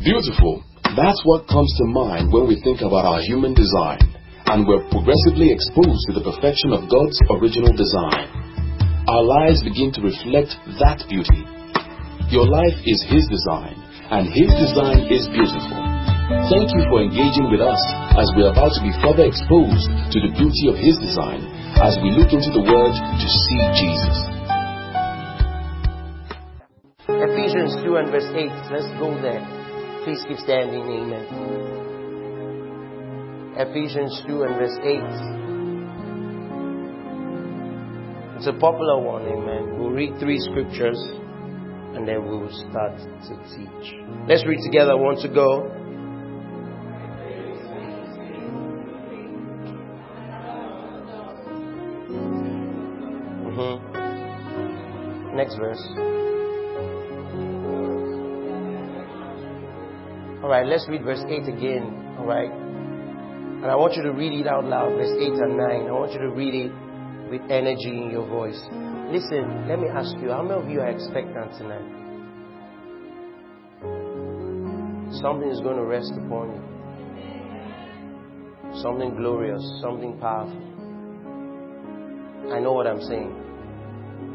Beautiful. That's what comes to mind when we think about our human design, and we're progressively exposed to the perfection of God's original design. Our lives begin to reflect that beauty. Your life is His design, and His design is beautiful. Thank you for engaging with us as we're about to be further exposed to the beauty of His design as we look into the Word to see Jesus. Ephesians 2 and verse 8. Let's go there. Please keep standing. Amen. Ephesians 2 and verse 8. It's a popular one. Amen. We'll read three scriptures and then we will start to teach. Let's read together. Want to go? Mm-hmm. Next verse. All right, let's read verse 8 again. All right. And I want you to read it out loud, verse 8 and 9. I want you to read it with energy in your voice. Listen, let me ask you, how many of you are expectant tonight? Something is going to rest upon you. Something glorious, something powerful. I know what I'm saying.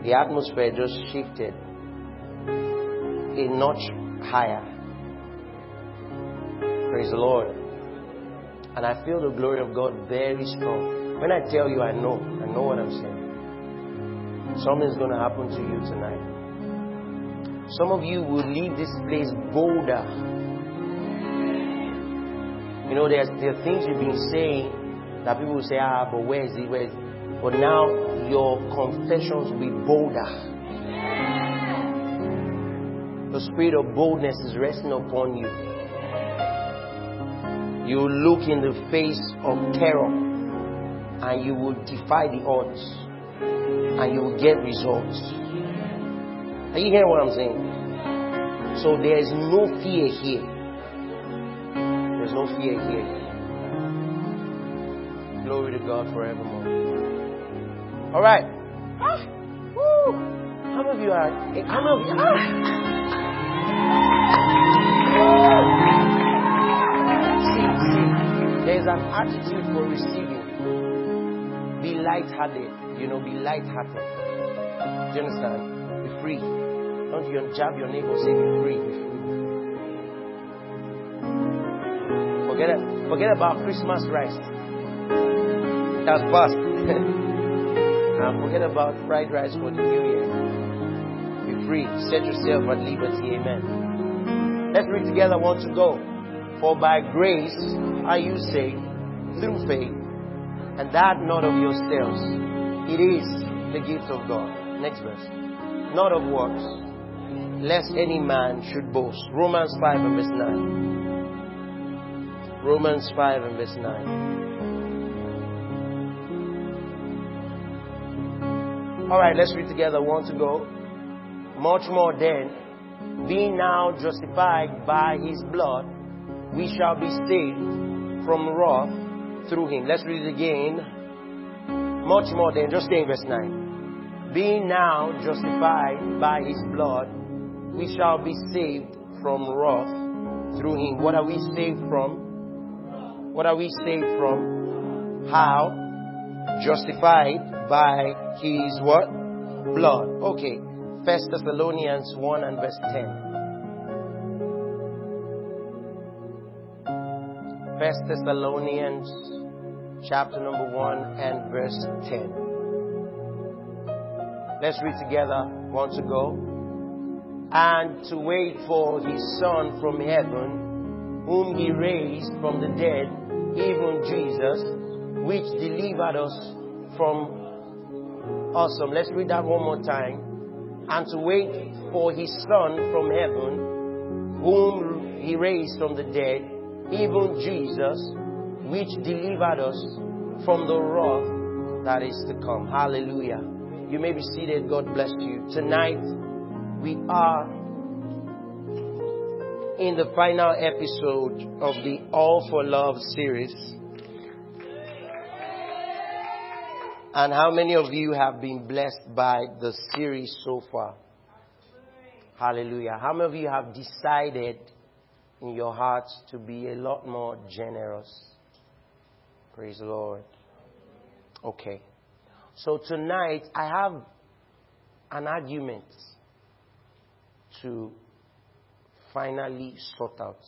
The atmosphere just shifted a notch higher. Praise the Lord. And I feel the glory of God very strong. When I tell you I know, I know what I'm saying. Something's going to happen to you tonight. Some of you will leave this place bolder. You know, there's, there are things you've been saying that people will say, ah, but where is it? Where is? But now your confessions will be bolder. The spirit of boldness is resting upon you. You look in the face of terror and you will defy the odds and you will get results. Are you hearing what I'm saying? So there is no fear here. There's no fear here. Glory to God forevermore. All right. Ah, woo. How many of you are? How many of you? Ah. There's an attitude for receiving. Be light-hearted. You know, be light-hearted. Do you understand? Be free. Don't you jab your neighbor, say be free, be free. Forget. Forget about Christmas rice. That's past. forget about fried rice for the new year. Be free. Set yourself at liberty. Amen. Let's read together. Want to go? For by grace are you saved through faith, and that not of yourselves. It is the gift of God. Next verse. Not of works, lest any man should boast. Romans 5 and verse 9. Romans 5 and verse 9. All right, let's read together. One to go? Much more then, being now justified by his blood, we shall be saved from wrath through him. Let's read it again. Much more than just in verse 9. Being now justified by his blood, we shall be saved from wrath through him. What are we saved from? What are we saved from? How? Justified by his what? Blood. Okay. First Thessalonians 1 and verse 10. First Thessalonians chapter number 1 and verse 10. Let's read together. Want to go? And to wait for his Son from heaven, whom he raised from the dead, even Jesus, which delivered us from awesome. Let's read that one more time. And to wait for his Son from heaven, whom he raised from the dead, even Jesus, which delivered us from the wrath that is to come. Hallelujah. You may be seated. God bless you. Tonight, we are in the final episode of the All for Love series. And how many of you have been blessed by the series so far? Hallelujah. How many of you have decided in your hearts to be a lot more generous. Praise the Lord. Okay. So tonight I have an argument to finally sort out.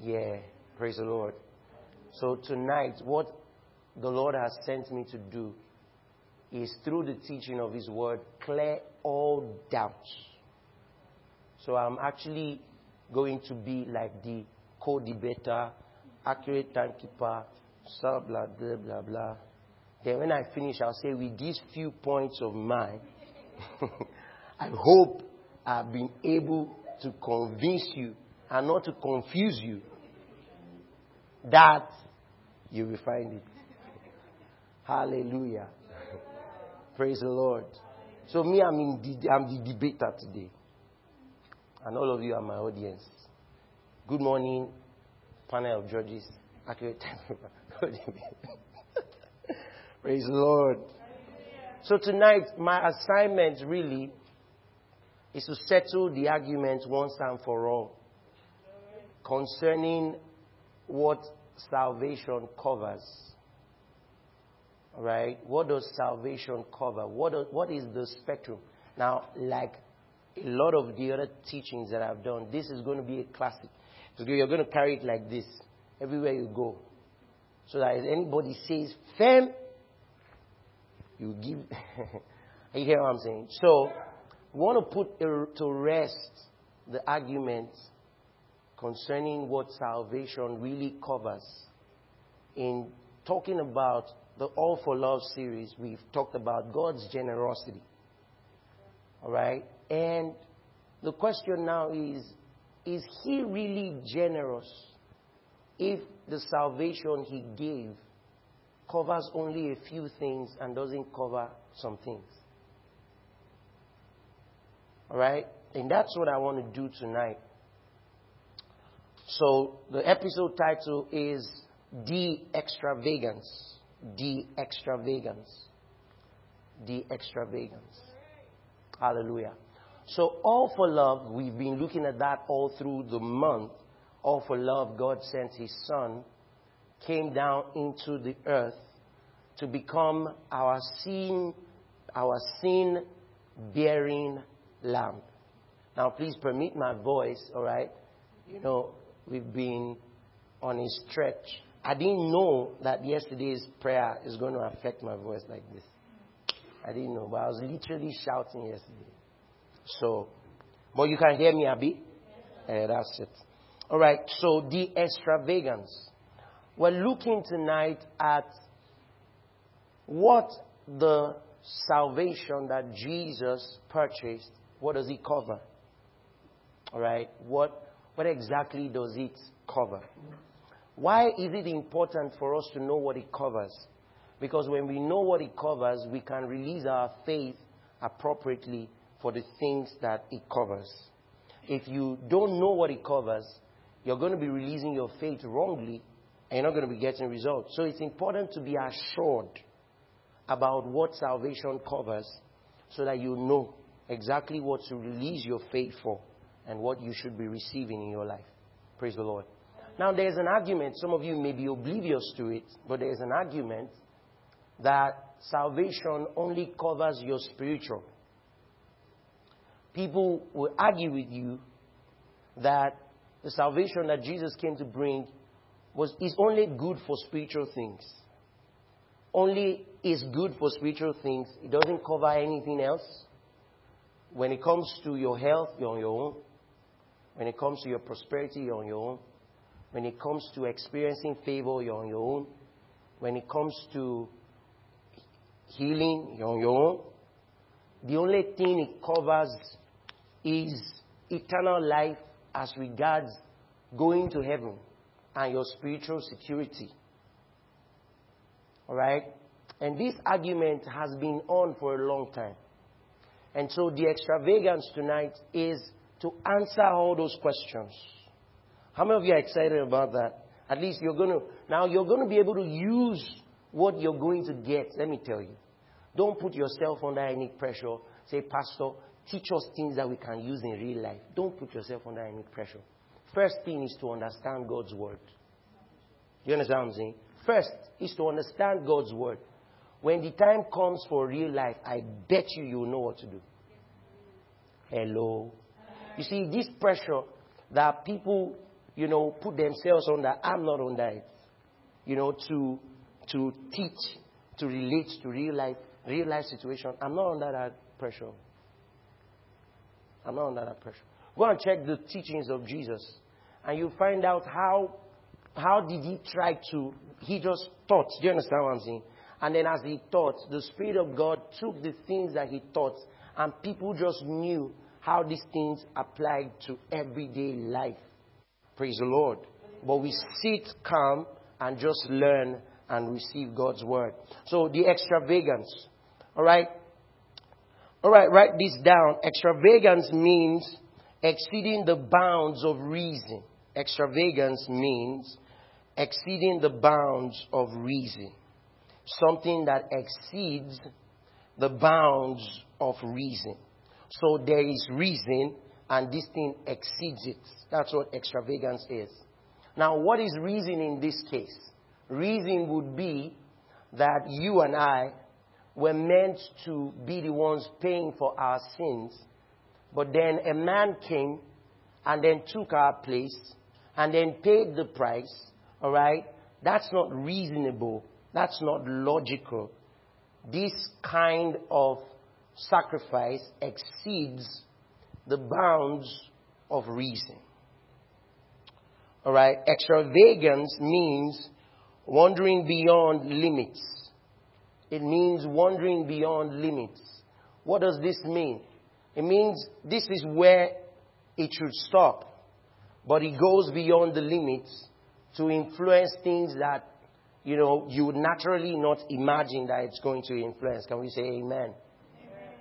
Yeah, praise the Lord. So tonight, what the Lord has sent me to do is through the teaching of His Word, clear all doubts. So I'm actually going to be like the co-debater, accurate timekeeper, blah, blah, blah, blah, blah. Then when I finish, I'll say, with these few points of mine, I hope I've been able to convince you and not to confuse you that you will find it. Hallelujah. Praise the Lord. So me, I'm, in the, I'm the debater today. And all of you are my audience. Good morning, panel of judges. Accurate Praise the Lord. So tonight, my assignment really is to settle the argument once and for all concerning what salvation covers. Right? What does salvation cover? What, do, what is the spectrum? Now, like a lot of the other teachings that I've done, this is going to be a classic. You're going to carry it like this everywhere you go. So that if anybody says, fam, you give. you hear what I'm saying? So, we want to put to rest the argument concerning what salvation really covers. In talking about the All for Love series, we've talked about God's generosity. All right? And the question now is is He really generous if the salvation He gave covers only a few things and doesn't cover some things? All right? And that's what I want to do tonight. So the episode title is The Extravagance. The Extravagance. The Extravagance. Hallelujah. So all for love, we've been looking at that all through the month. All for love, God sent his son, came down into the earth to become our sin, our sin bearing lamb. Now, please permit my voice, all right? You know, we've been on a stretch. I didn't know that yesterday's prayer is going to affect my voice like this. I didn't know, but I was literally shouting yesterday. So, but you can hear me, Abby? Uh, that's it. All right, so the extravagance. We're looking tonight at what the salvation that Jesus purchased what does it cover? All right. What, what exactly does it cover? Why is it important for us to know what it covers? Because when we know what it covers, we can release our faith appropriately for the things that it covers. If you don't know what it covers, you're going to be releasing your faith wrongly and you're not going to be getting results. So it's important to be assured about what salvation covers so that you know exactly what to release your faith for and what you should be receiving in your life. Praise the Lord. Now, there's an argument, some of you may be oblivious to it, but there's an argument that salvation only covers your spiritual. People will argue with you that the salvation that Jesus came to bring was, is only good for spiritual things. Only is good for spiritual things. It doesn't cover anything else. When it comes to your health, you're on your own. When it comes to your prosperity, you're on your own. When it comes to experiencing favor, you're on your own. When it comes to healing, you're on your own. The only thing it covers is eternal life as regards going to heaven and your spiritual security. All right? And this argument has been on for a long time. And so the extravagance tonight is to answer all those questions. How many of you are excited about that? At least you're going to, now you're going to be able to use what you're going to get. Let me tell you. Don't put yourself under any pressure. Say, Pastor, teach us things that we can use in real life. Don't put yourself under any pressure. First thing is to understand God's word. You understand what I'm saying? First is to understand God's word. When the time comes for real life, I bet you you know what to do. Hello. You see, this pressure that people, you know, put themselves under, I'm not under it. You know, to to teach, to relate to real life, real life situation. I'm not under that pressure. I'm not under that pressure. Go and check the teachings of Jesus, and you find out how how did he try to. He just taught. Do you understand what I'm saying? And then as he taught, the Spirit of God took the things that he taught, and people just knew how these things applied to everyday life. Praise the Lord. But we sit calm and just learn and receive God's word. So the extravagance. All right. All right, write this down. Extravagance means exceeding the bounds of reason. Extravagance means exceeding the bounds of reason. Something that exceeds the bounds of reason. So there is reason and this thing exceeds it. That's what extravagance is. Now, what is reason in this case? Reason would be that you and I were meant to be the ones paying for our sins, but then a man came and then took our place and then paid the price, all right? That's not reasonable. That's not logical. This kind of sacrifice exceeds the bounds of reason. All right? Extravagance means wandering beyond limits. It means wandering beyond limits. What does this mean? It means this is where it should stop. But it goes beyond the limits to influence things that, you know, you would naturally not imagine that it's going to influence. Can we say amen?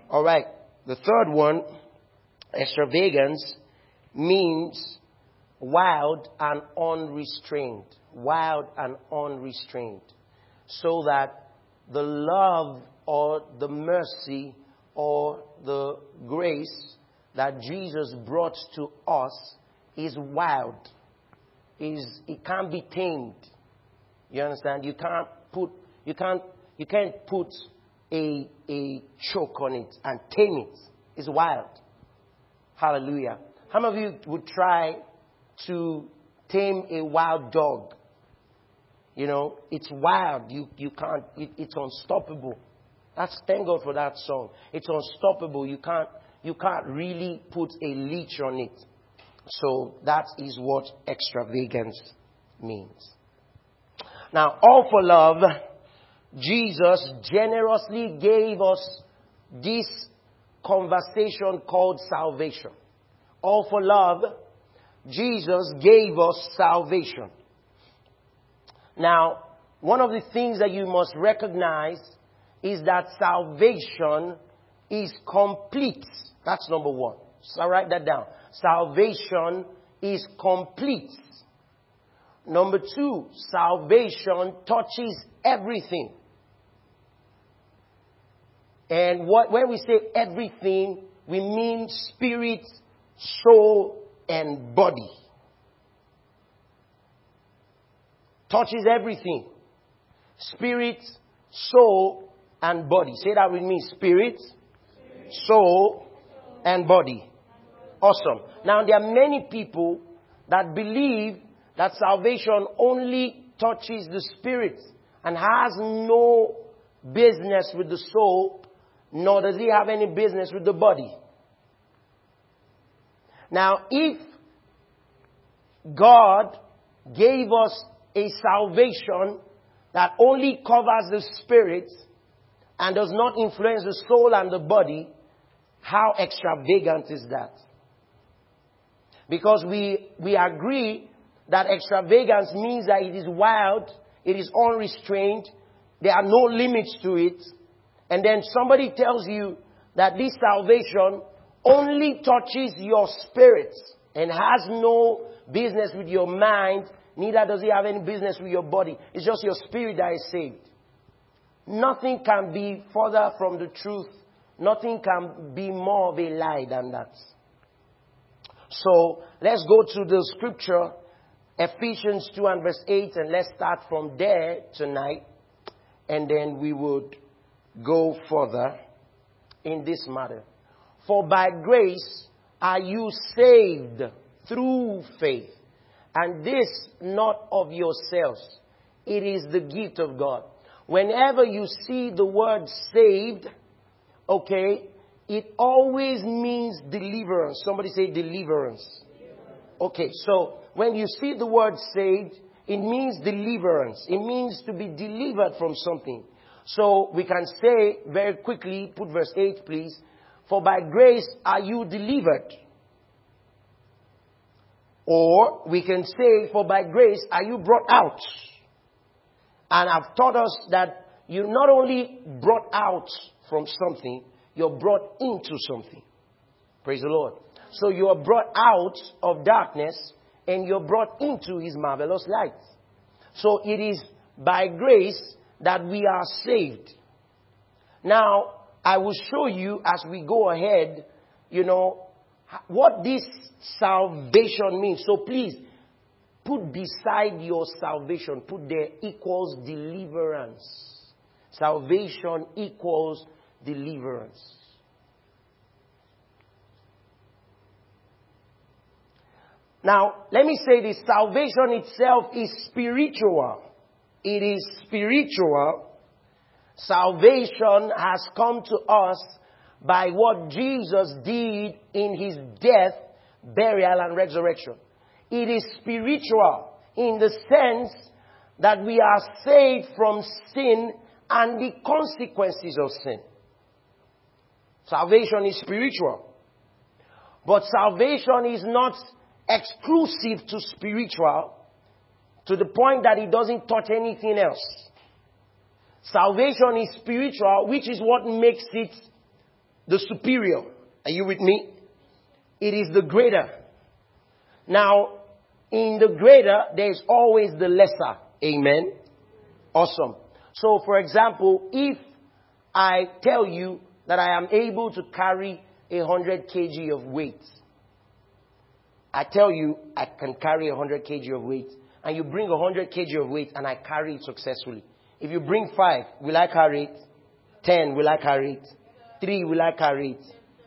All right. The third one, extravagance, means wild and unrestrained. Wild and unrestrained. So that the love or the mercy or the grace that Jesus brought to us is wild. Is it can't be tamed. You understand? You can't put you can't you can't put a, a choke on it and tame it. It's wild. Hallelujah. How many of you would try to tame a wild dog? You know, it's wild. You, you can't, it, it's unstoppable. That's, thank God for that song. It's unstoppable. You can't, you can't really put a leash on it. So that is what extravagance means. Now, all for love Jesus generously gave us this conversation called salvation. All for love, Jesus gave us salvation. Now, one of the things that you must recognize is that salvation is complete. That's number one. So write that down. Salvation is complete. Number two, salvation touches everything. And what, when we say everything, we mean spirit, soul, and body. Touches everything. Spirit, soul, and body. Say that with me. Spirit, soul, and body. Awesome. Now there are many people that believe that salvation only touches the spirit and has no business with the soul nor does he have any business with the body. Now, if God gave us a salvation that only covers the spirit and does not influence the soul and the body, how extravagant is that? Because we, we agree that extravagance means that it is wild, it is unrestrained, there are no limits to it, and then somebody tells you that this salvation only touches your spirit and has no business with your mind, neither does it have any business with your body. It's just your spirit that is saved. Nothing can be further from the truth. Nothing can be more of a lie than that. So let's go to the scripture, Ephesians 2 and verse 8, and let's start from there tonight. And then we would go further in this matter. For by grace are you saved through faith. And this not of yourselves. It is the gift of God. Whenever you see the word saved, okay, it always means deliverance. Somebody say deliverance. Okay, so when you see the word saved, it means deliverance. It means to be delivered from something. So we can say very quickly, put verse 8 please. For by grace are you delivered. Or we can say, for by grace are you brought out. And I've taught us that you're not only brought out from something, you're brought into something. Praise the Lord. So you are brought out of darkness and you're brought into his marvelous light. So it is by grace that we are saved. Now, I will show you as we go ahead, you know, what this salvation means. So please, put beside your salvation, put there equals deliverance. Salvation equals deliverance. Now, let me say this salvation itself is spiritual. It is spiritual. Salvation has come to us by what Jesus did in his death, burial, and resurrection. It is spiritual in the sense that we are saved from sin and the consequences of sin. Salvation is spiritual. But salvation is not exclusive to spiritual to the point that it doesn't touch anything else. Salvation is spiritual, which is what makes it the superior. Are you with me? It is the greater. Now, in the greater, there is always the lesser. Amen. Awesome. So, for example, if I tell you that I am able to carry a hundred kg of weight, I tell you I can carry a hundred kg of weight, and you bring a hundred kg of weight and I carry it successfully. If you bring five, will I carry it? Ten, will I carry it? Three, will I carry it?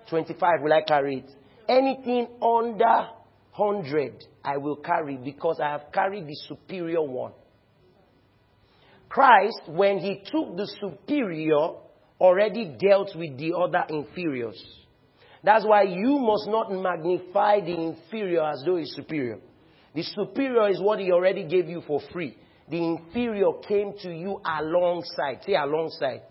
Twenty-five, will I carry it? Anything under hundred, I will carry because I have carried the superior one. Christ, when he took the superior, already dealt with the other inferiors. That's why you must not magnify the inferior as though it's superior. The superior is what he already gave you for free. The inferior came to you alongside. Say alongside.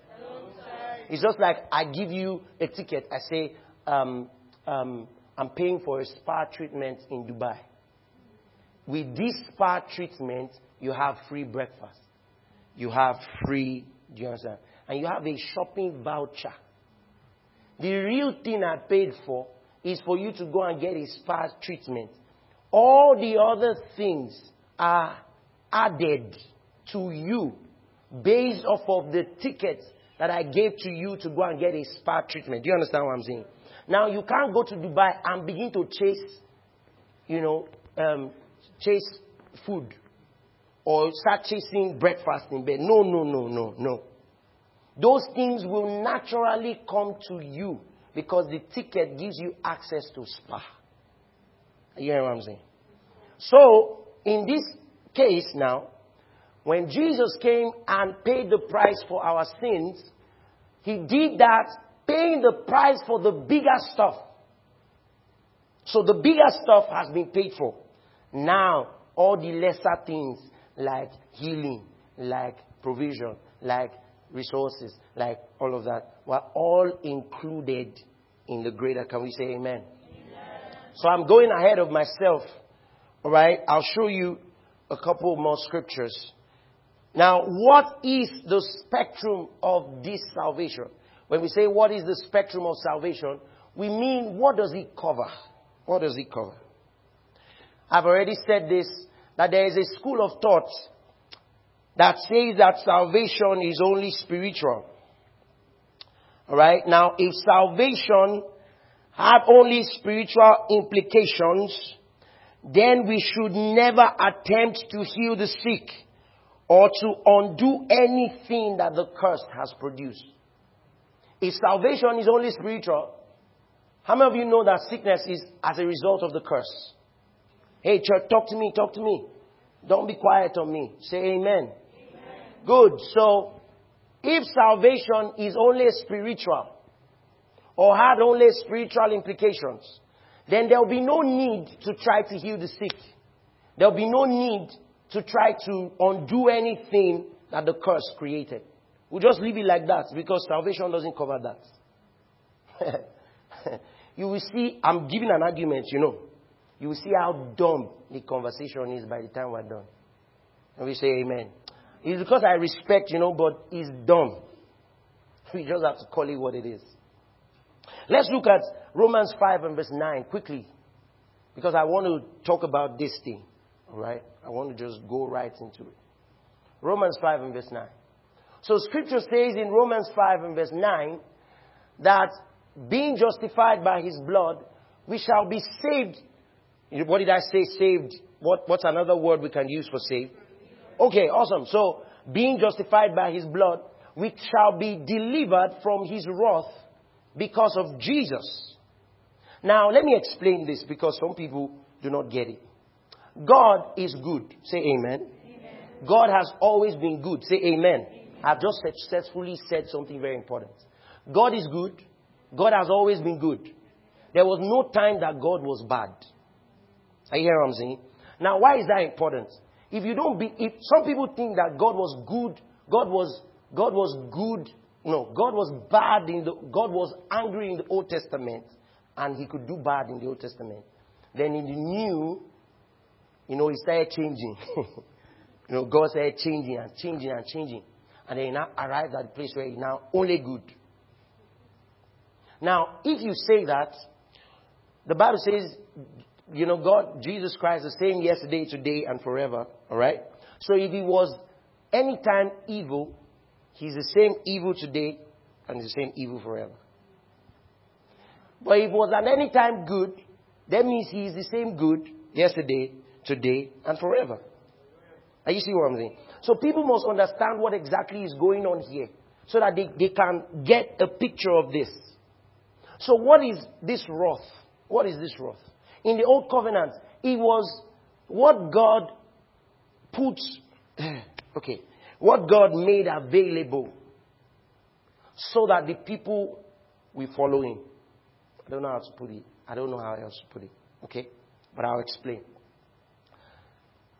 It's just like I give you a ticket. I say, um, um, I'm paying for a spa treatment in Dubai. With this spa treatment, you have free breakfast. You have free, do you understand? And you have a shopping voucher. The real thing I paid for is for you to go and get a spa treatment. All the other things are added to you based off of the ticket that I gave to you to go and get a spa treatment. Do you understand what I'm saying? Now you can't go to Dubai and begin to chase, you know, um, chase food or start chasing breakfast in bed. No, no, no, no, no. Those things will naturally come to you because the ticket gives you access to spa. You hear what I'm saying? So, in this case now, when Jesus came and paid the price for our sins, he did that paying the price for the bigger stuff. So the bigger stuff has been paid for. Now, all the lesser things like healing, like provision, like resources, like all of that, were all included in the greater. Can we say amen? amen? So I'm going ahead of myself. All right. I'll show you a couple more scriptures. Now, what is the spectrum of this salvation? When we say what is the spectrum of salvation, we mean what does it cover? What does it cover? I've already said this, that there is a school of thought that says that salvation is only spiritual. Alright? Now, if salvation have only spiritual implications, then we should never attempt to heal the sick or to undo anything that the curse has produced. If salvation is only spiritual, how many of you know that sickness is as a result of the curse? Hey, church, talk to me, talk to me. Don't be quiet on me. Say amen. amen. Good. So, if salvation is only spiritual, or had only spiritual implications, then there will be no need to try to heal the sick. There will be no need to try to undo anything that the curse created. We'll just leave it like that because salvation doesn't cover that. you will see, I'm giving an argument, you know. You will see how dumb the conversation is by the time we're done. And we say amen. It's because I respect, you know, but it's dumb. We just have to call it what it is. Let's look at Romans 5 and verse 9 quickly. Because I want to talk about this thing. Alright? I want to just go right into it. Romans 5 and verse 9. So scripture says in Romans 5 and verse 9 that being justified by his blood, we shall be saved. What did I say? Saved. What, what's another word we can use for saved? Okay, awesome. So, being justified by his blood, we shall be delivered from his wrath because of Jesus. Now, let me explain this because some people do not get it. God is good. Say amen. amen. God has always been good. Say amen. amen. I've just successfully said something very important. God is good. God has always been good. There was no time that God was bad. Are you hearing what I'm saying? Now, why is that important? If you don't be, if some people think that God was good, God was, God was good, no, God was bad in the, God was angry in the Old Testament, and he could do bad in the Old Testament. Then in the New, you know, he started changing. you know, God started changing and changing and changing. And then he now arrived at the place where he's now only good. Now, if you say that, the Bible says, you know, God, Jesus Christ, the same yesterday, today, and forever. All right? So if he was anytime evil, he's the same evil today and the same evil forever. But if he was at any time good, that means he is the same good yesterday, today, and forever. Are you see what I'm saying? So people must understand what exactly is going on here so that they, they can get a picture of this. So what is this wrath? What is this wrath? In the old covenant, it was what God put, okay, what God made available so that the people will follow him. I don't know how to put it. I don't know how else to put it. Okay? But I'll explain.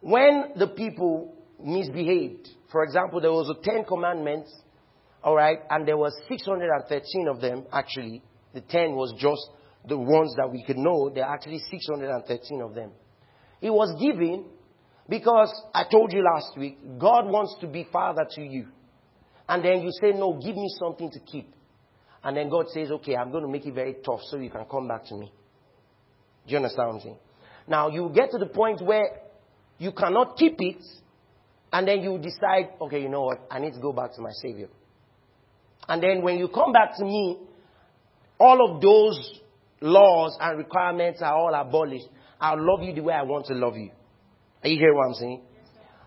When the people misbehaved, for example, there was a Ten Commandments, alright, and there was 613 of them actually. The ten was just the ones that we could know. There are actually 613 of them. It was given because I told you last week, God wants to be father to you. And then you say, no, give me something to keep. And then God says, okay, I'm going to make it very tough so you can come back to me. Do you understand what I'm saying? Now you get to the point where you cannot keep it, and then you decide, okay, you know what, I need to go back to my Savior. And then when you come back to me, all of those laws and requirements are all abolished. I'll love you the way I want to love you. Are you hearing what I'm saying?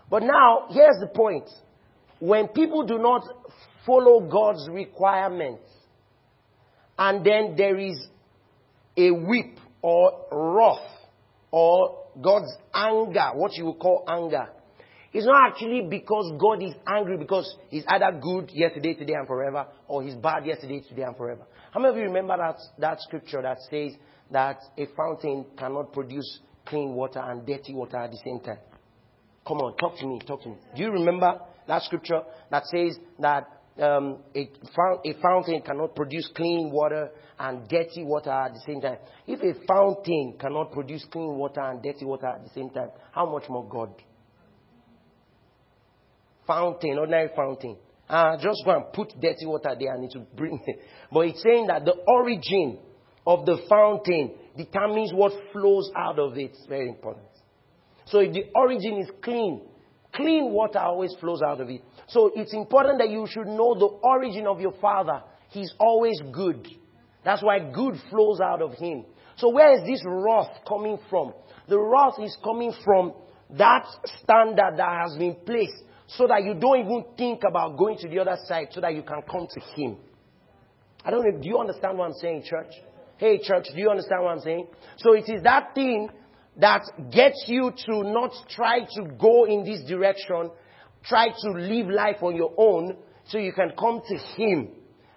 But now, here's the point. When people do not follow God's requirements, and then there is a whip or wrath or God's anger, what you would call anger. It's not actually because God is angry because he's either good yesterday, today, and forever, or he's bad yesterday, today, and forever. How many of you remember that, that scripture that says that a fountain cannot produce clean water and dirty water at the same time? Come on, talk to me, talk to me. Do you remember that scripture that says that um, a, a fountain cannot produce clean water and dirty water at the same time? If a fountain cannot produce clean water and dirty water at the same time, how much more God? Fountain, ordinary fountain. Uh, just go and put dirty water there and it will bring it. But it's saying that the origin of the fountain determines what flows out of it. It's very important. So if the origin is clean, clean water always flows out of it. So it's important that you should know the origin of your father. He's always good. That's why good flows out of him. So where is this wrath coming from? The wrath is coming from that standard that has been placed so that you don't even think about going to the other side so that you can come to him. I don't know, do you understand what I'm saying, church? Hey, church, do you understand what I'm saying? So it is that thing that gets you to not try to go in this direction, try to live life on your own so you can come to Him.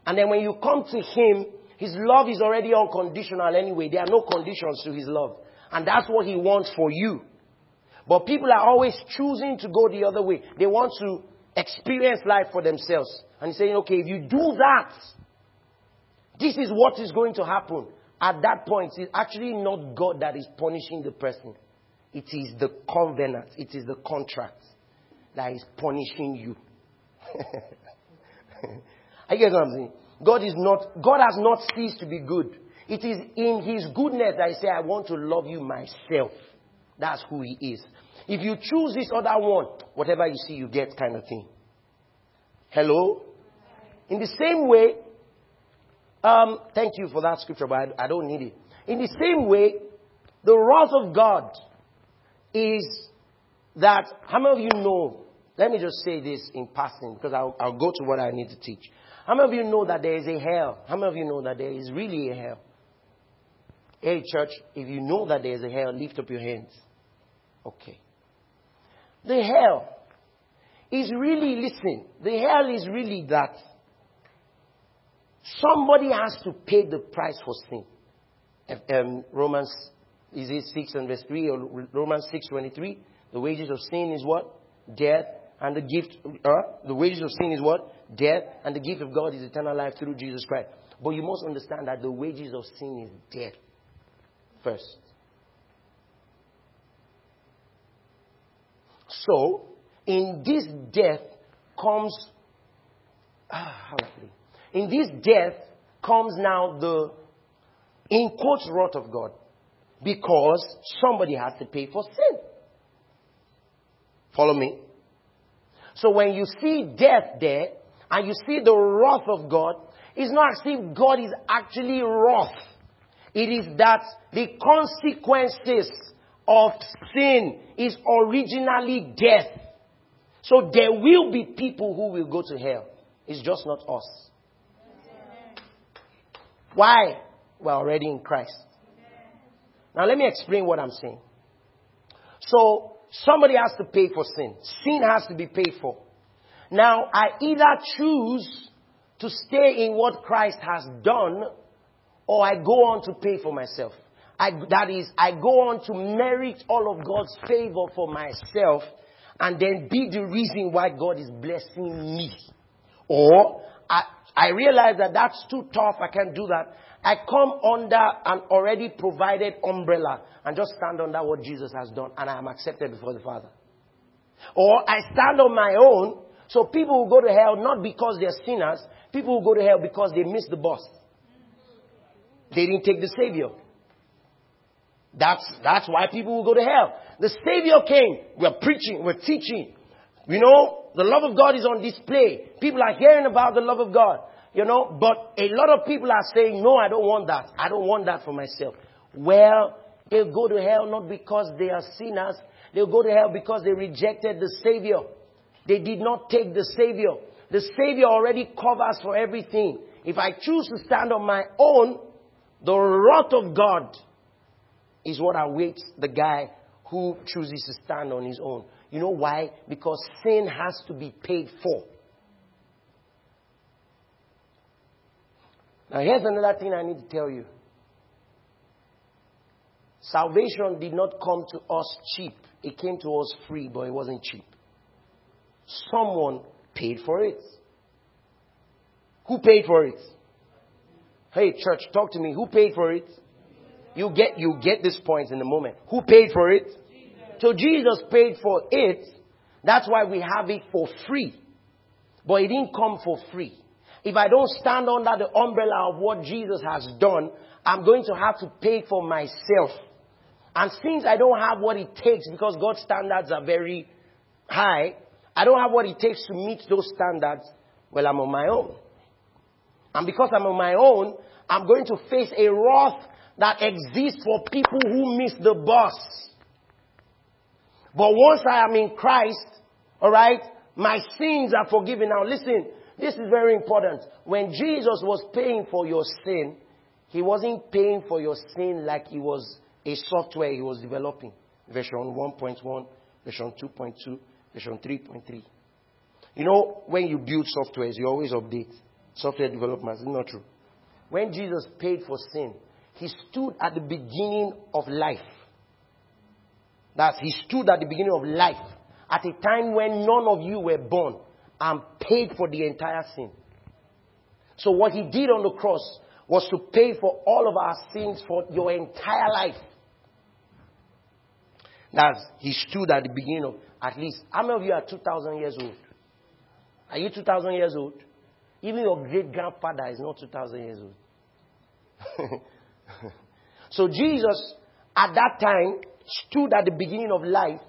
And then when you come to Him, His love is already unconditional anyway. There are no conditions to His love. And that's what He wants for you. But people are always choosing to go the other way. They want to experience life for themselves. And saying, okay, if you do that, this is what is going to happen. At that point, it's actually not God that is punishing the person. It is the covenant. It is the contract that is punishing you. I get what I'm saying? God is not, God has not ceased to be good. It is in His goodness that He say, I want to love you myself. That's who He is. If you choose this other one, whatever you see, you get kind of thing. Hello? In the same way, um, thank you for that scripture, but I, I don't need it. In the same way, the wrath of God is that, how many of you know, let me just say this in passing because I'll, I'll go to what I need to teach. How many of you know that there is a hell? How many of you know that there is really a hell? Hey, church, if you know that there is a hell, lift up your hands. Okay. The hell is really, listen, the hell is really that Somebody has to pay the price for sin. Um, Romans, is it 6 and verse 3 or Romans 6 23? The wages of sin is what? Death. And the gift, uh, the wages of sin is what? Death. And the gift of God is eternal life through Jesus Christ. But you must understand that the wages of sin is death. First. So, in this death comes, ah, how I in this death comes now the, in quotes, wrath of God. Because somebody has to pay for sin. Follow me? So when you see death there, and you see the wrath of God, it's not as if God is actually wrath. It is that the consequences of sin is originally death. So there will be people who will go to hell. It's just not us. Why? We're already in Christ. Now let me explain what I'm saying. So, somebody has to pay for sin. Sin has to be paid for. Now, I either choose to stay in what Christ has done, or I go on to pay for myself. I, that is, I go on to merit all of God's favor for myself, and then be the reason why God is blessing me. Or I, I realize that that's too tough. I can't do that. I come under an already provided umbrella and just stand under what Jesus has done and I am accepted before the Father. Or I stand on my own. So people will go to hell not because they're sinners. People will go to hell because they missed the bus. They didn't take the Savior. That's, that's why people will go to hell. The Savior came. We're preaching. We're teaching. You know, the love of God is on display. People are hearing about the love of God. You know, but a lot of people are saying, no, I don't want that. I don't want that for myself. Well, they'll go to hell not because they are sinners. They'll go to hell because they rejected the Savior. They did not take the Savior. The Savior already covers for everything. If I choose to stand on my own, the wrath of God is what awaits the guy who chooses to stand on his own. You know why? Because sin has to be paid for. Now, here's another thing I need to tell you. Salvation did not come to us cheap. It came to us free, but it wasn't cheap. Someone paid for it. Who paid for it? Hey, church, talk to me. Who paid for it? You get, you get this point in a moment. Who paid for it? So Jesus paid for it. That's why we have it for free. But it didn't come for free. If I don't stand under the umbrella of what Jesus has done, I'm going to have to pay for myself. And since I don't have what it takes, because God's standards are very high, I don't have what it takes to meet those standards, well, I'm on my own. And because I'm on my own, I'm going to face a wrath that exists for people who miss the bus. But once I am in Christ, alright, my sins are forgiven. Now listen, this is very important. When Jesus was paying for your sin, he wasn't paying for your sin like he was a software he was developing. Version 1.1, version 2.2, version 3.3. You know, when you build softwares, you always update software development. Is not true? When Jesus paid for sin, he stood at the beginning of life. That he stood at the beginning of life at a time when none of you were born and paid for the entire sin. So what he did on the cross was to pay for all of our sins for your entire life. That's, he stood at the beginning of, at least, how many of you are 2,000 years old? Are you 2,000 years old? Even your great grandfather is not 2,000 years old. so Jesus, at that time, stood at the beginning of life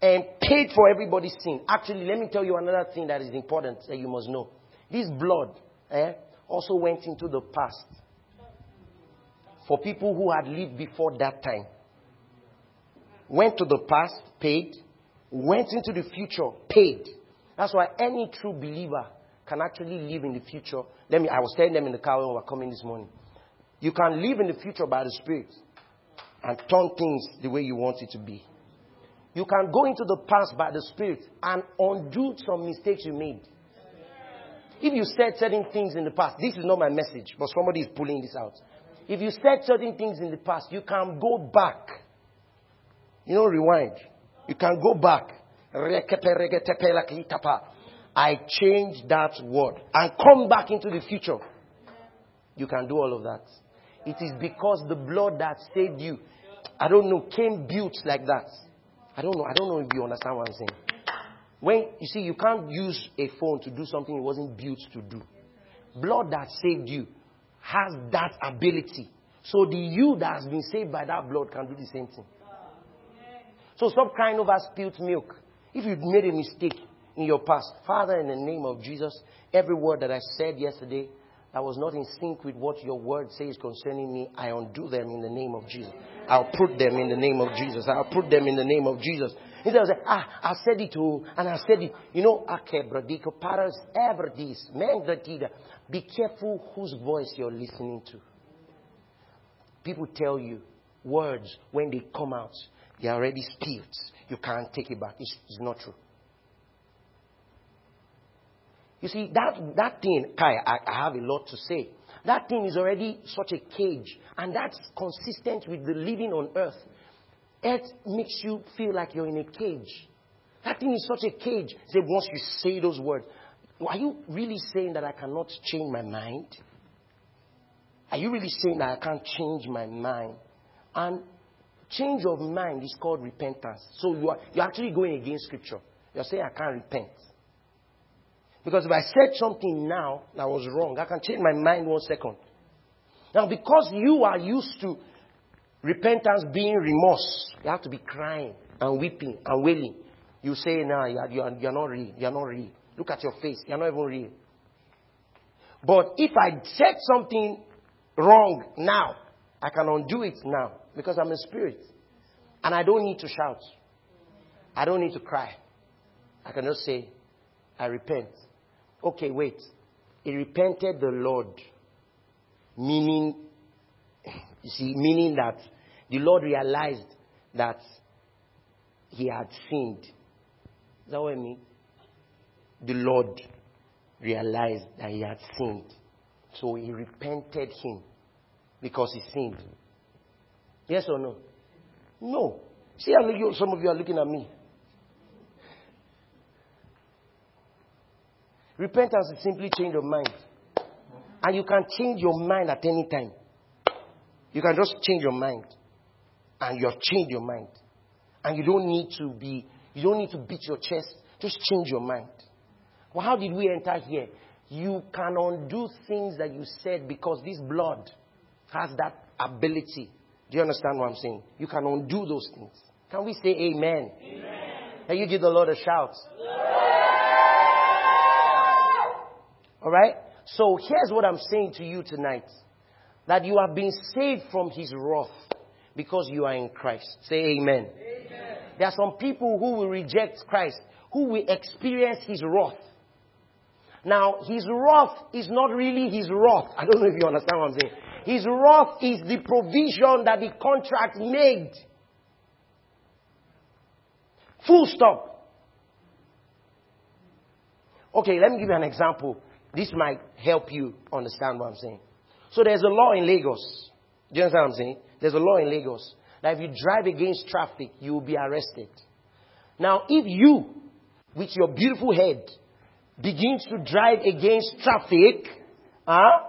and paid for everybody's sin. Actually, let me tell you another thing that is important that you must know. This blood eh, also went into the past for people who had lived before that time. Went to the past, paid. Went into the future, paid. That's why any true believer can actually live in the future. Let me, I was telling them in the car when we were coming this morning. You can live in the future by the Spirit and turn things the way you want it to be. You can go into the past by the Spirit and undo some mistakes you made. If you said certain things in the past, this is not my message, but somebody is pulling this out. If you said certain things in the past, you can go back. You know, rewind. You can go back. I change that word and come back into the future. You can do all of that. It is because the blood that saved you, I don't know, came built like that. I don't know. I don't know if you understand what I'm saying. When you see, you can't use a phone to do something it wasn't built to do. Blood that saved you has that ability. So the you that has been saved by that blood can do the same thing. So stop crying over spilt milk. If you've made a mistake in your past, Father, in the name of Jesus, every word that I said yesterday that was not in sync with what your word says concerning me, I undo them in the name of Jesus. I'll put them in the name of Jesus. I'll put them in the name of Jesus. He says, ah, I said it to, and I said it. You know, akebradiko paras ever this. Be careful whose voice you're listening to. People tell you words when they come out, they're already spilled. You can't take it back. It's, it's not true. You see, that, that thing, Kai, I, I have a lot to say. That thing is already such a cage, and that's consistent with the living on earth. Earth makes you feel like you're in a cage. That thing is such a cage. Say, once you say those words, are you really saying that I cannot change my mind? Are you really saying that I can't change my mind? And change of mind is called repentance. So you are you're actually going against scripture. You're saying I can't repent. Because if I said something now that was wrong, I can change my mind one second. Now, because you are used to repentance being remorse, you have to be crying and weeping and wailing. You say, "No, you are, you you are not real. You are not real. Look at your face. You are not even real." But if I said something wrong now, I can undo it now because I'm a spirit, and I don't need to shout. I don't need to cry. I can just say, "I repent." Okay, wait. He repented the Lord. Meaning, you see, meaning that the Lord realized that he had sinned. Is that what I mean? The Lord realized that he had sinned. So he repented him because he sinned. Yes or no? No. See some of you are looking at me. Repentance is simply change of mind. And you can change your mind at any time. You can just change your mind. And you have changed your mind. And you don't need to be, you don't need to beat your chest. Just change your mind. Well, how did we enter here? You can undo things that you said because this blood has that ability. Do you understand what I'm saying? You can undo those things. Can we say amen? Amen. And you give the Lord a shout. All right? So here's what I'm saying to you tonight. that you have been saved from his wrath because you are in Christ. Say amen. amen. There are some people who will reject Christ, who will experience his wrath. Now, his wrath is not really his wrath. I don't know if you understand what I'm saying. His wrath is the provision that the contract made. Full stop. Okay, let me give you an example. This might help you understand what I'm saying. So there's a law in Lagos. Do you understand what I'm saying? There's a law in Lagos that if you drive against traffic, you will be arrested. Now, if you, with your beautiful head, begins to drive against traffic, huh,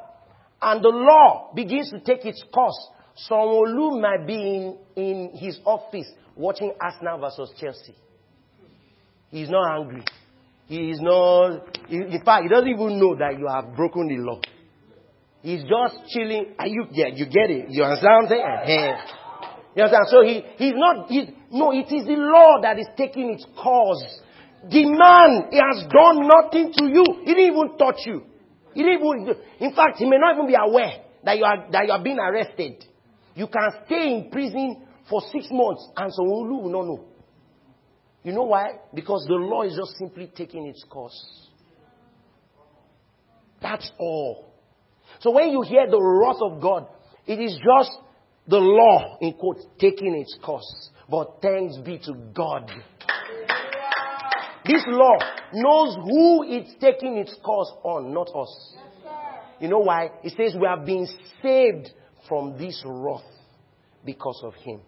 and the law begins to take its course, Sanwo-Olu might be in, in his office watching Arsenal versus Chelsea. He's not angry. He is not, in fact, he doesn't even know that you have broken the law. He's just chilling. Are you, yeah, you get it. You understand? You understand? So he, he's not, he's, no, it is the law that is taking its course. The man, he has done nothing to you. He didn't even touch you. He didn't even, in fact, he may not even be aware that you are, that you are being arrested. You can stay in prison for six months and Sanwo-Olu will not know. You know why? Because the law is just simply taking its course. That's all. So when you hear the wrath of God, it is just the law, in quotes, taking its course. But thanks be to God. This law knows who it's taking its course on, not us. You know why? It says we are being saved from this wrath because of Him.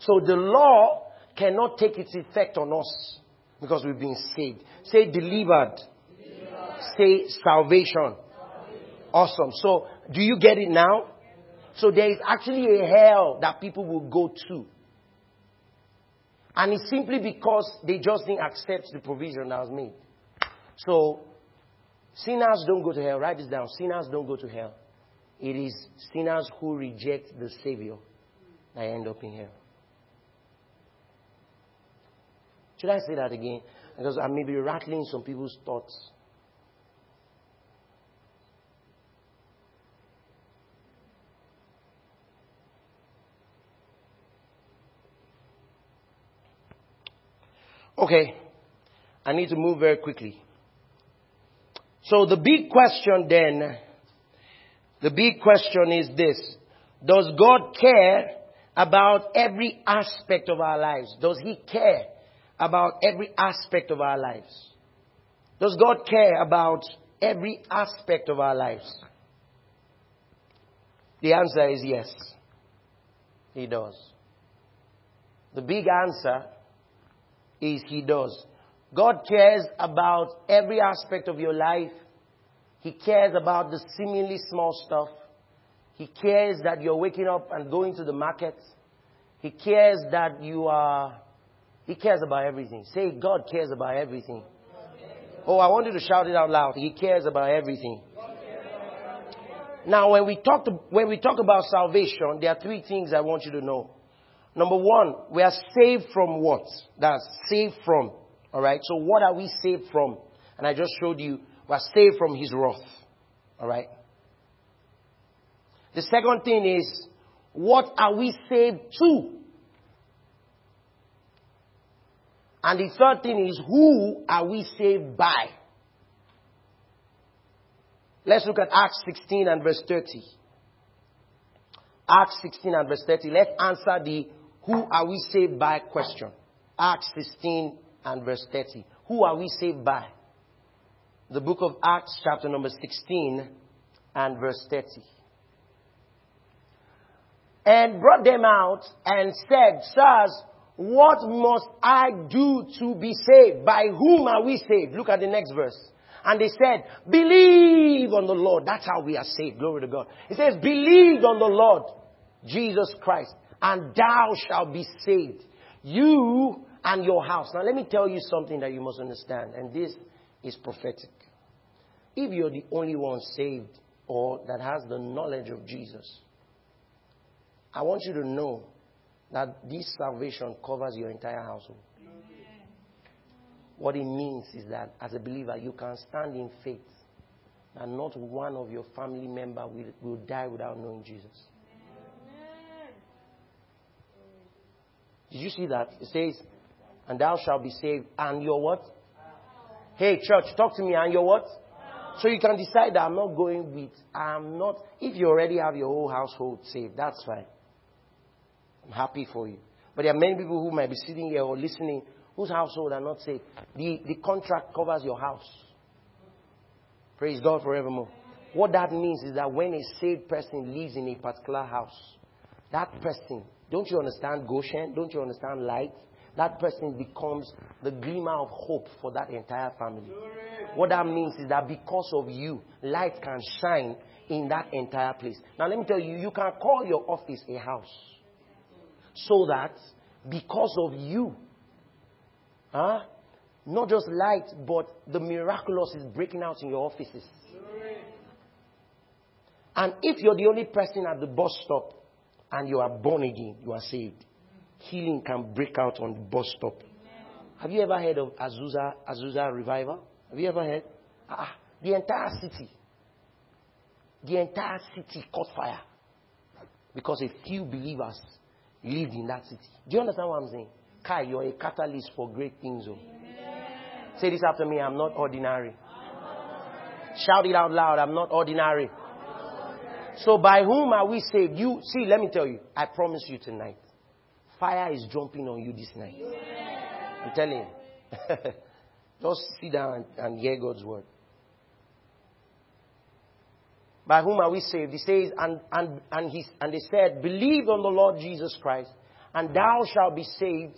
So the law cannot take its effect on us because we've been saved. Say delivered. delivered. Say salvation. Awesome. So, do you get it now? So, there is actually a hell that people will go to. And it's simply because they just didn't accept the provision that was made. So, sinners don't go to hell. Write this down. Sinners don't go to hell. It is sinners who reject the Savior that end up in hell. Should I say that again? Because I may be rattling some people's thoughts. Okay. I need to move very quickly. So the big question then, the big question is this. Does God care about every aspect of our lives? Does He care about every aspect of our lives? Does God care about every aspect of our lives? The answer is yes. He does. The big answer is He does. God cares about every aspect of your life. He cares about the seemingly small stuff. He cares that you're waking up and going to the market. He cares that you are, He cares about everything. Say, God cares about everything. Oh, I want you to shout it out loud. He cares about everything. Now, when we talk to, when we talk about salvation, there are three things I want you to know. Number one, we are saved from what? That's saved from. Alright, so what are we saved from? And I just showed you, we are saved from His wrath. Alright? The second thing is, what are we saved to? And the third thing is, who are we saved by? Let's look at Acts 16 and verse 30. Acts 16 and verse 30. Let's answer the who are we saved by? Question. Acts 16 and verse 30. Who are we saved by? The book of Acts, chapter number 16 and verse 30. And brought them out and said, Sirs, what must I do to be saved? By whom are we saved? Look at the next verse. And they said, believe on the Lord. That's how we are saved. Glory to God. It says, believe on the Lord Jesus Christ and thou shalt be saved. You and your house. Now, let me tell you something that you must understand, and this is prophetic. If you're the only one saved or that has the knowledge of Jesus, I want you to know that this salvation covers your entire household. What it means is that as a believer, you can stand in faith. that not one of your family member will, will die without knowing Jesus. Did you see that? It says, and thou shalt be saved, and your what? Hey, church, talk to me, and your what? So you can decide that I'm not going with, I'm not, if you already have your whole household saved, that's fine. I'm happy for you. But there are many people who might be sitting here or listening whose household are not saved. The, the contract covers your house. Praise God forevermore. What that means is that when a saved person lives in a particular house, that person, don't you understand Goshen? Don't you understand light? That person becomes the glimmer of hope for that entire family. What that means is that because of you, light can shine in that entire place. Now, let me tell you, you can call your office a house. So that because of you, huh, not just light, but the miraculous is breaking out in your offices. And if you're the only person at the bus stop and you are born again, you are saved, healing can break out on the bus stop. Have you ever heard of Azusa, Azusa Revival? Have you ever heard? Ah, the entire city, the entire city caught fire because a few believers lived in that city. Do you understand what I'm saying? Kai, you're a catalyst for great things. Oh. Say this after me I'm not ordinary. Shout it out loud I'm not ordinary. So by whom are we saved? You see, let me tell you, I promise you tonight. Fire is jumping on you this night. I'm telling you. Just sit down and, and hear God's word. By whom are we saved? He says, and, and, and, he, and they said, Believe on the Lord Jesus Christ, and thou shalt be saved,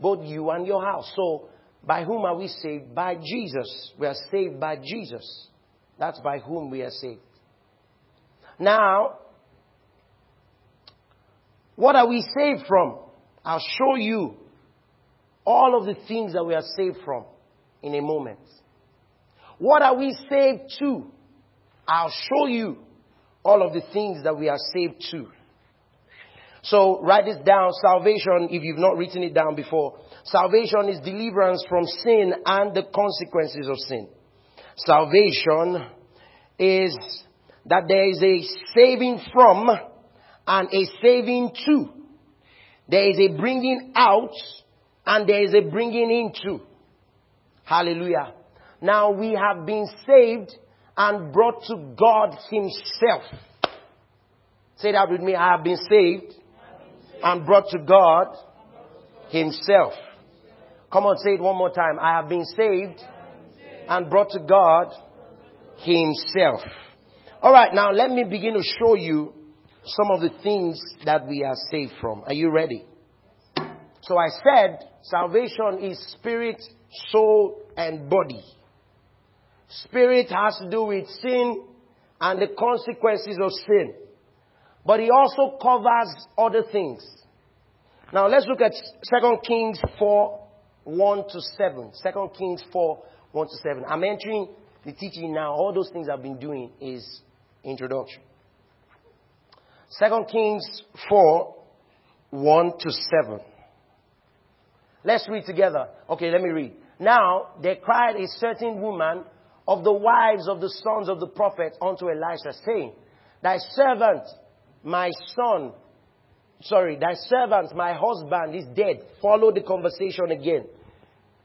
both you and your house. So, by whom are we saved? By Jesus. We are saved by Jesus. That's by whom we are saved. Now, what are we saved from? I'll show you all of the things that we are saved from in a moment. What are we saved to? I'll show you all of the things that we are saved to. So write this down. Salvation, if you've not written it down before, salvation is deliverance from sin and the consequences of sin. Salvation is that there is a saving from and a saving to. There is a bringing out and there is a bringing into. Hallelujah. Now we have been saved and brought to God Himself. Say that with me. I have been saved and brought to God Himself. Come on, say it one more time. I have been saved and brought to God Himself. Alright, now let me begin to show you some of the things that we are saved from. Are you ready? So I said salvation is spirit, soul, and body. Spirit has to do with sin and the consequences of sin. But he also covers other things. Now let's look at 2 Kings 4, 1 to 7. 2 Kings 4, 1 to 7. I'm entering the teaching now. All those things I've been doing is introduction. 2 Kings 4, 1 to 7. Let's read together. Okay, let me read. Now, there cried a certain woman of the wives of the sons of the prophets unto Elisha, saying, Thy servant, my son, sorry, thy servant, my husband, is dead. Follow the conversation again.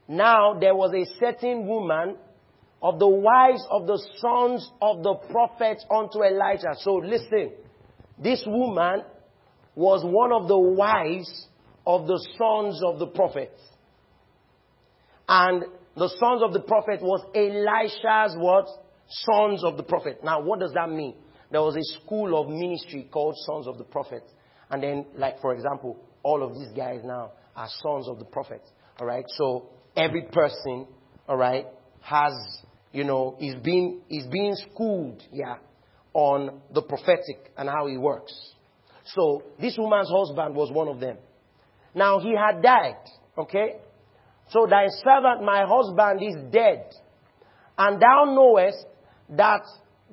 Now, there was a certain woman of the wives of the sons of the prophets unto Elijah. So listen, this woman was one of the wives of the sons of the prophets. And the sons of the prophet was Elisha's what? Sons of the prophet. Now, what does that mean? There was a school of ministry called Sons of the Prophet. And then, like, for example, all of these guys now are sons of the prophet. Alright? So, every person, alright, has, you know, is being, is being schooled, yeah, on the prophetic and how it works. So, this woman's husband was one of them. Now, he had died, okay? So thy servant, my husband, is dead. And thou knowest that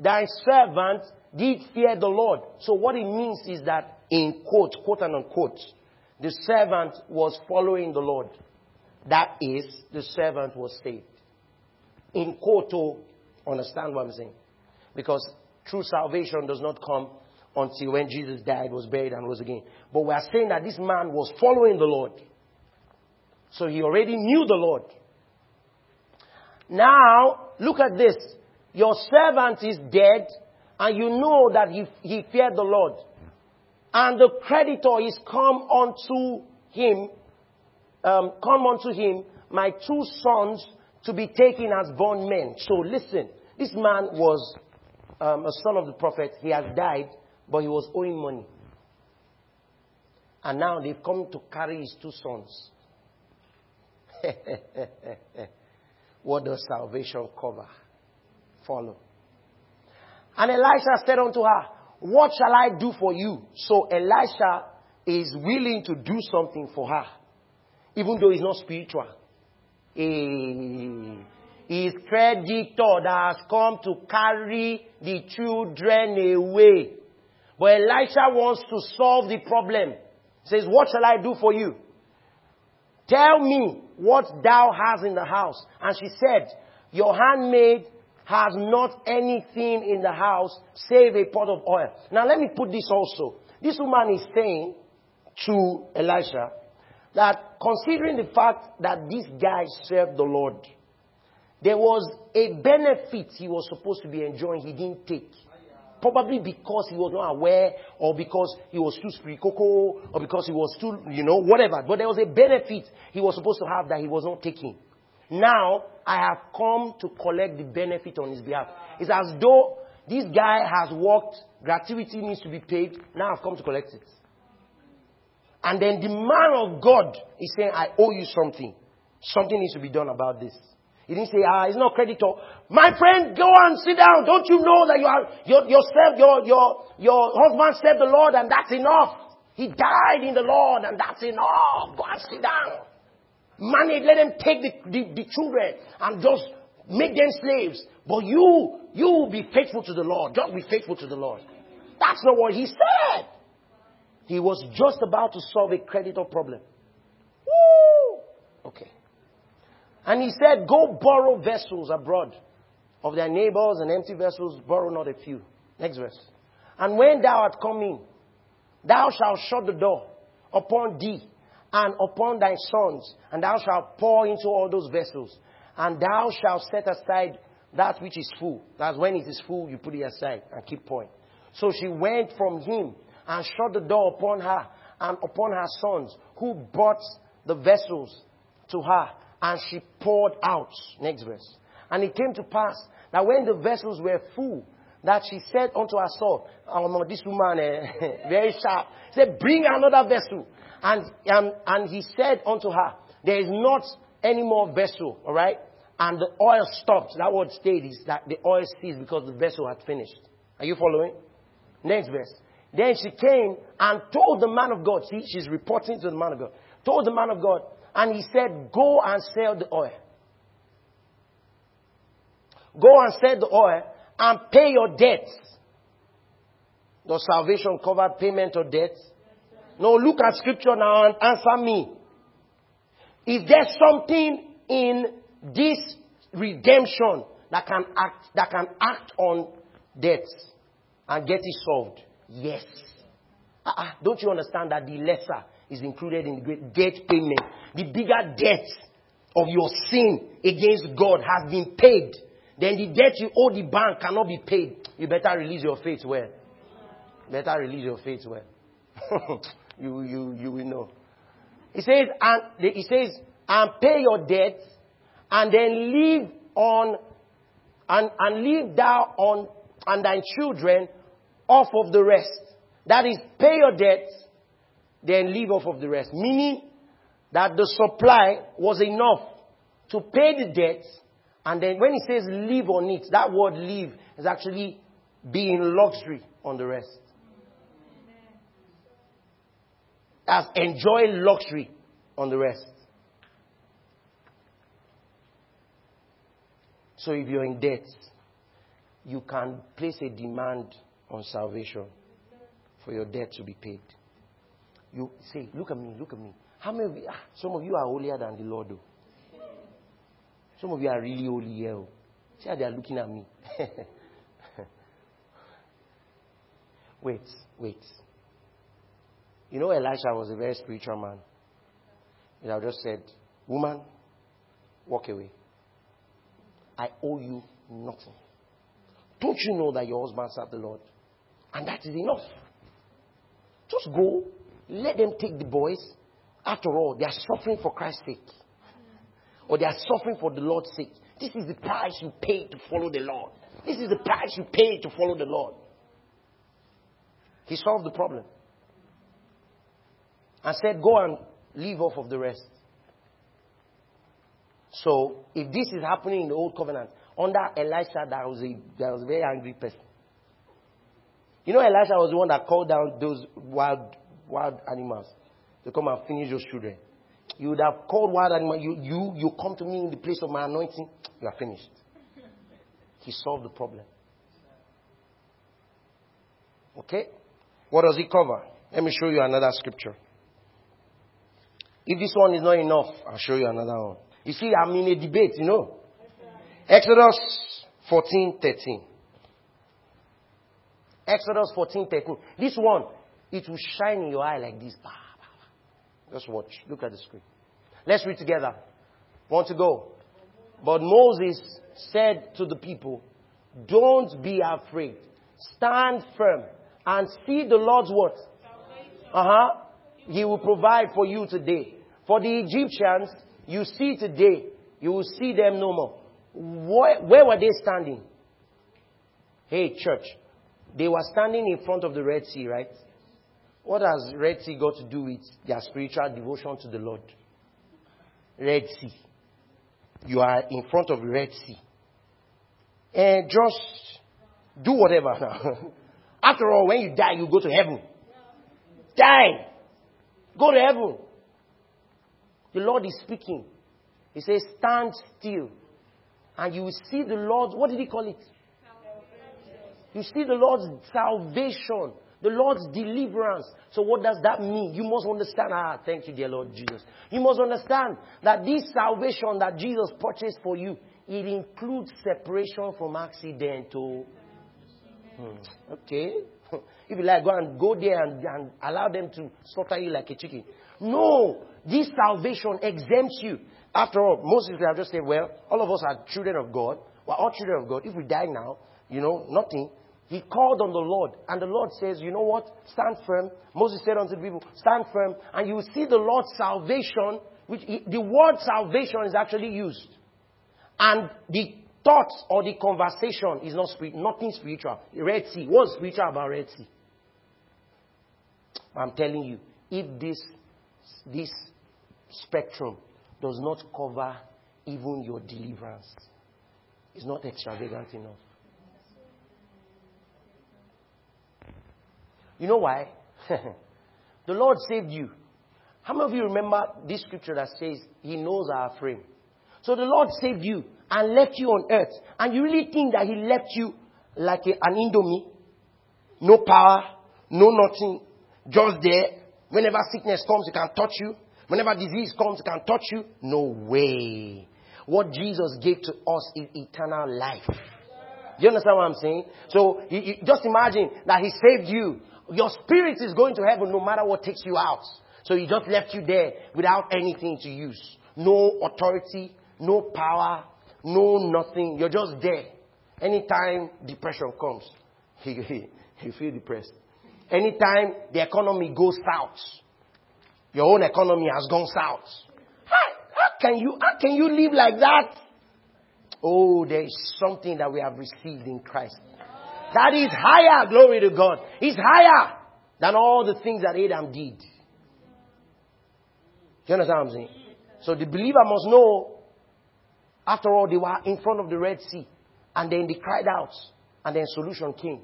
thy servant did fear the Lord. So what it means is that in quote, quote and unquote, the servant was following the Lord. That is, the servant was saved. In quote, to understand what I'm saying. Because true salvation does not come until when Jesus died, was buried, and rose again. But we are saying that this man was following the Lord. So he already knew the Lord. Now, look at this. Your servant is dead, and you know that he, he feared the Lord. And the creditor is come unto him, um, come unto him, my two sons to be taken as bondmen. So listen, this man was um, a son of the prophet. He has died, but he was owing money. And now they've come to carry his two sons. what does salvation cover? Follow. And Elisha said unto her, What shall I do for you? So Elisha is willing to do something for her, even though he's not spiritual. He is creditor that has come to carry the children away. But Elisha wants to solve the problem. He says, What shall I do for you? Tell me what thou hast in the house. And she said, Your handmaid has not anything in the house save a pot of oil. Now let me put this also. This woman is saying to Elisha that considering the fact that this guy served the Lord, there was a benefit he was supposed to be enjoying he didn't take. Probably because he was not aware, or because he was too spiritual, or because he was too, you know, whatever. But there was a benefit he was supposed to have that he was not taking. Now, I have come to collect the benefit on his behalf. It's as though this guy has worked, gratuity needs to be paid. Now I've come to collect it. And then the man of God is saying, I owe you something. Something needs to be done about this. He didn't say, ah, it's not creditor. My friend, go and sit down. Don't you know that you are, your, yourself, your, your, your husband served the Lord and that's enough. He died in the Lord and that's enough. Go and sit down. Manage, let them take the, the, the children and just make them slaves. But you, you will be faithful to the Lord. Just be faithful to the Lord. That's not what he said. He was just about to solve a creditor problem. Woo! And he said, Go borrow vessels abroad of their neighbors and empty vessels, borrow not a few. Next verse. And when thou art come in, thou shalt shut the door upon thee and upon thy sons, and thou shalt pour into all those vessels, and thou shalt set aside that which is full. That's when it is full, you put it aside and keep pouring. So she went from him and shut the door upon her and upon her sons, who brought the vessels to her and she poured out. Next verse. And it came to pass that when the vessels were full, that she said unto her son, Oh no, this woman, eh, very sharp, said, Bring another vessel. And, um, and he said unto her, There is not any more vessel, alright? And the oil stopped. That word stayed is that the oil ceased because the vessel had finished. Are you following? Next verse. Then she came and told the man of God. See, she's reporting to the man of God. Told the man of God, and he said, Go and sell the oil. Go and sell the oil and pay your debts. Does salvation cover payment of debts? No, look at scripture now and answer me. Is there something in this redemption that can act, that can act on debts and get it solved? Yes. Uh-uh. Don't you understand that the lesser is included in the great debt payment? The bigger debt of your sin against God has been paid. Then the debt you owe the bank cannot be paid. You better release your faith well. Better release your faith well. you, you, you will know. He says, and he says, and pay your debt, and then live on, and, and live thou on, and thy children off of the rest. That is, pay your debts, then live off of the rest. Meaning that the supply was enough to pay the debts, and then when he says live on it, that word live is actually being luxury on the rest. As enjoy luxury on the rest. So if you're in debt, you can place a demand on salvation for your debt to be paid. You say, look at me, look at me. How many of you, ah, some of you are holier than the Lord, though. Some of you are really holy. Oh. See how they are looking at me. Wait, wait. You know, Elisha was a very spiritual man. He have just said, Woman, walk away. I owe you nothing. Don't you know that your husband served the Lord? And that is enough. Just go, let them take the boys. After all, they are suffering for Christ's sake. Or they are suffering for the Lord's sake. This is the price you pay to follow the Lord. This is the price you pay to follow the Lord. He solved the problem. And said, Go and leave off of the rest. So, if this is happening in the old covenant, under Elisha, that was a, was a very angry person. You know, Elisha was the one that called down those wild, wild animals to come and finish those children. You would have called wild animals. You, you, you come to me in the place of my anointing. You are finished. He solved the problem. Okay? What does he cover? Let me show you another scripture. If this one is not enough, I'll show you another one. You see, I'm in a debate, you know. Exodus 14, 13. Exodus 14, 13. This one, it will shine in your eye like this. Just watch. Look at the screen. Let's read together. Want to go? But Moses said to the people, Don't be afraid. Stand firm and see the Lord's what? Uh huh. He will provide for you today. For the Egyptians, you see today, you will see them no more. Where, where were they standing? Hey, church. They were standing in front of the Red Sea, right? What has Red Sea got to do with their spiritual devotion to the Lord? Red Sea. You are in front of Red Sea. And just do whatever now. After all, when you die, you go to heaven. Die. Go to heaven. The Lord is speaking. He says, Stand still. And you will see the Lord. What did he call it? You see the Lord's salvation, the Lord's deliverance. So, what does that mean? You must understand. Ah, thank you, dear Lord Jesus. You must understand that this salvation that Jesus purchased for you, it includes separation from accident. Oh. Hmm. Okay. If you like, go and go there and, and allow them to slaughter you like a chicken. No, this salvation exempts you. After all, most people have just said, well, all of us are children of God. We're all children of God. If we die now, you know, nothing. He called on the Lord, and the Lord says, You know what? Stand firm. Moses said unto the people, Stand firm, and you will see the Lord's salvation, which the word salvation is actually used. And the thoughts or the conversation is not spirit, nothing spiritual. Red Sea. What's spiritual about Red Sea? I'm telling you, if this this spectrum does not cover even your deliverance. It's not extravagant enough. You know why? the Lord saved you. How many of you remember this scripture that says He knows our frame? So the Lord saved you and left you on earth. And you really think that He left you like a, an indomie? No power, no nothing, just there. Whenever sickness comes, He can touch you. Whenever disease comes, He can touch you? No way. What Jesus gave to us is eternal life. Do you understand what I'm saying? So just imagine that He saved you. Your spirit is going to heaven no matter what takes you out. So He just left you there without anything to use. No authority, no power, no nothing. You're just there. Anytime depression comes, you feel depressed. Anytime the economy goes south, your own economy has gone south. How, can you how can you live like that? Oh, there is something that we have received in Christ. That is higher, glory to God. It's higher than all the things that Adam did. Do You understand what I'm saying? So the believer must know, after all, they were in front of the Red Sea. And then they cried out. And then solution came.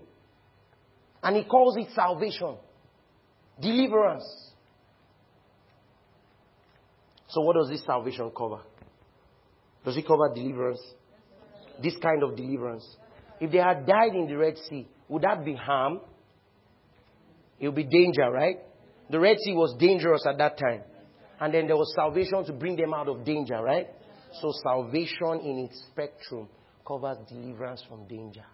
And he calls it salvation. Deliverance. So, what does this salvation cover? Does it cover deliverance? This kind of deliverance. If they had died in the Red Sea, would that be harm? It would be danger, right? The Red Sea was dangerous at that time. And then there was salvation to bring them out of danger, right? So salvation in its spectrum covers deliverance from danger.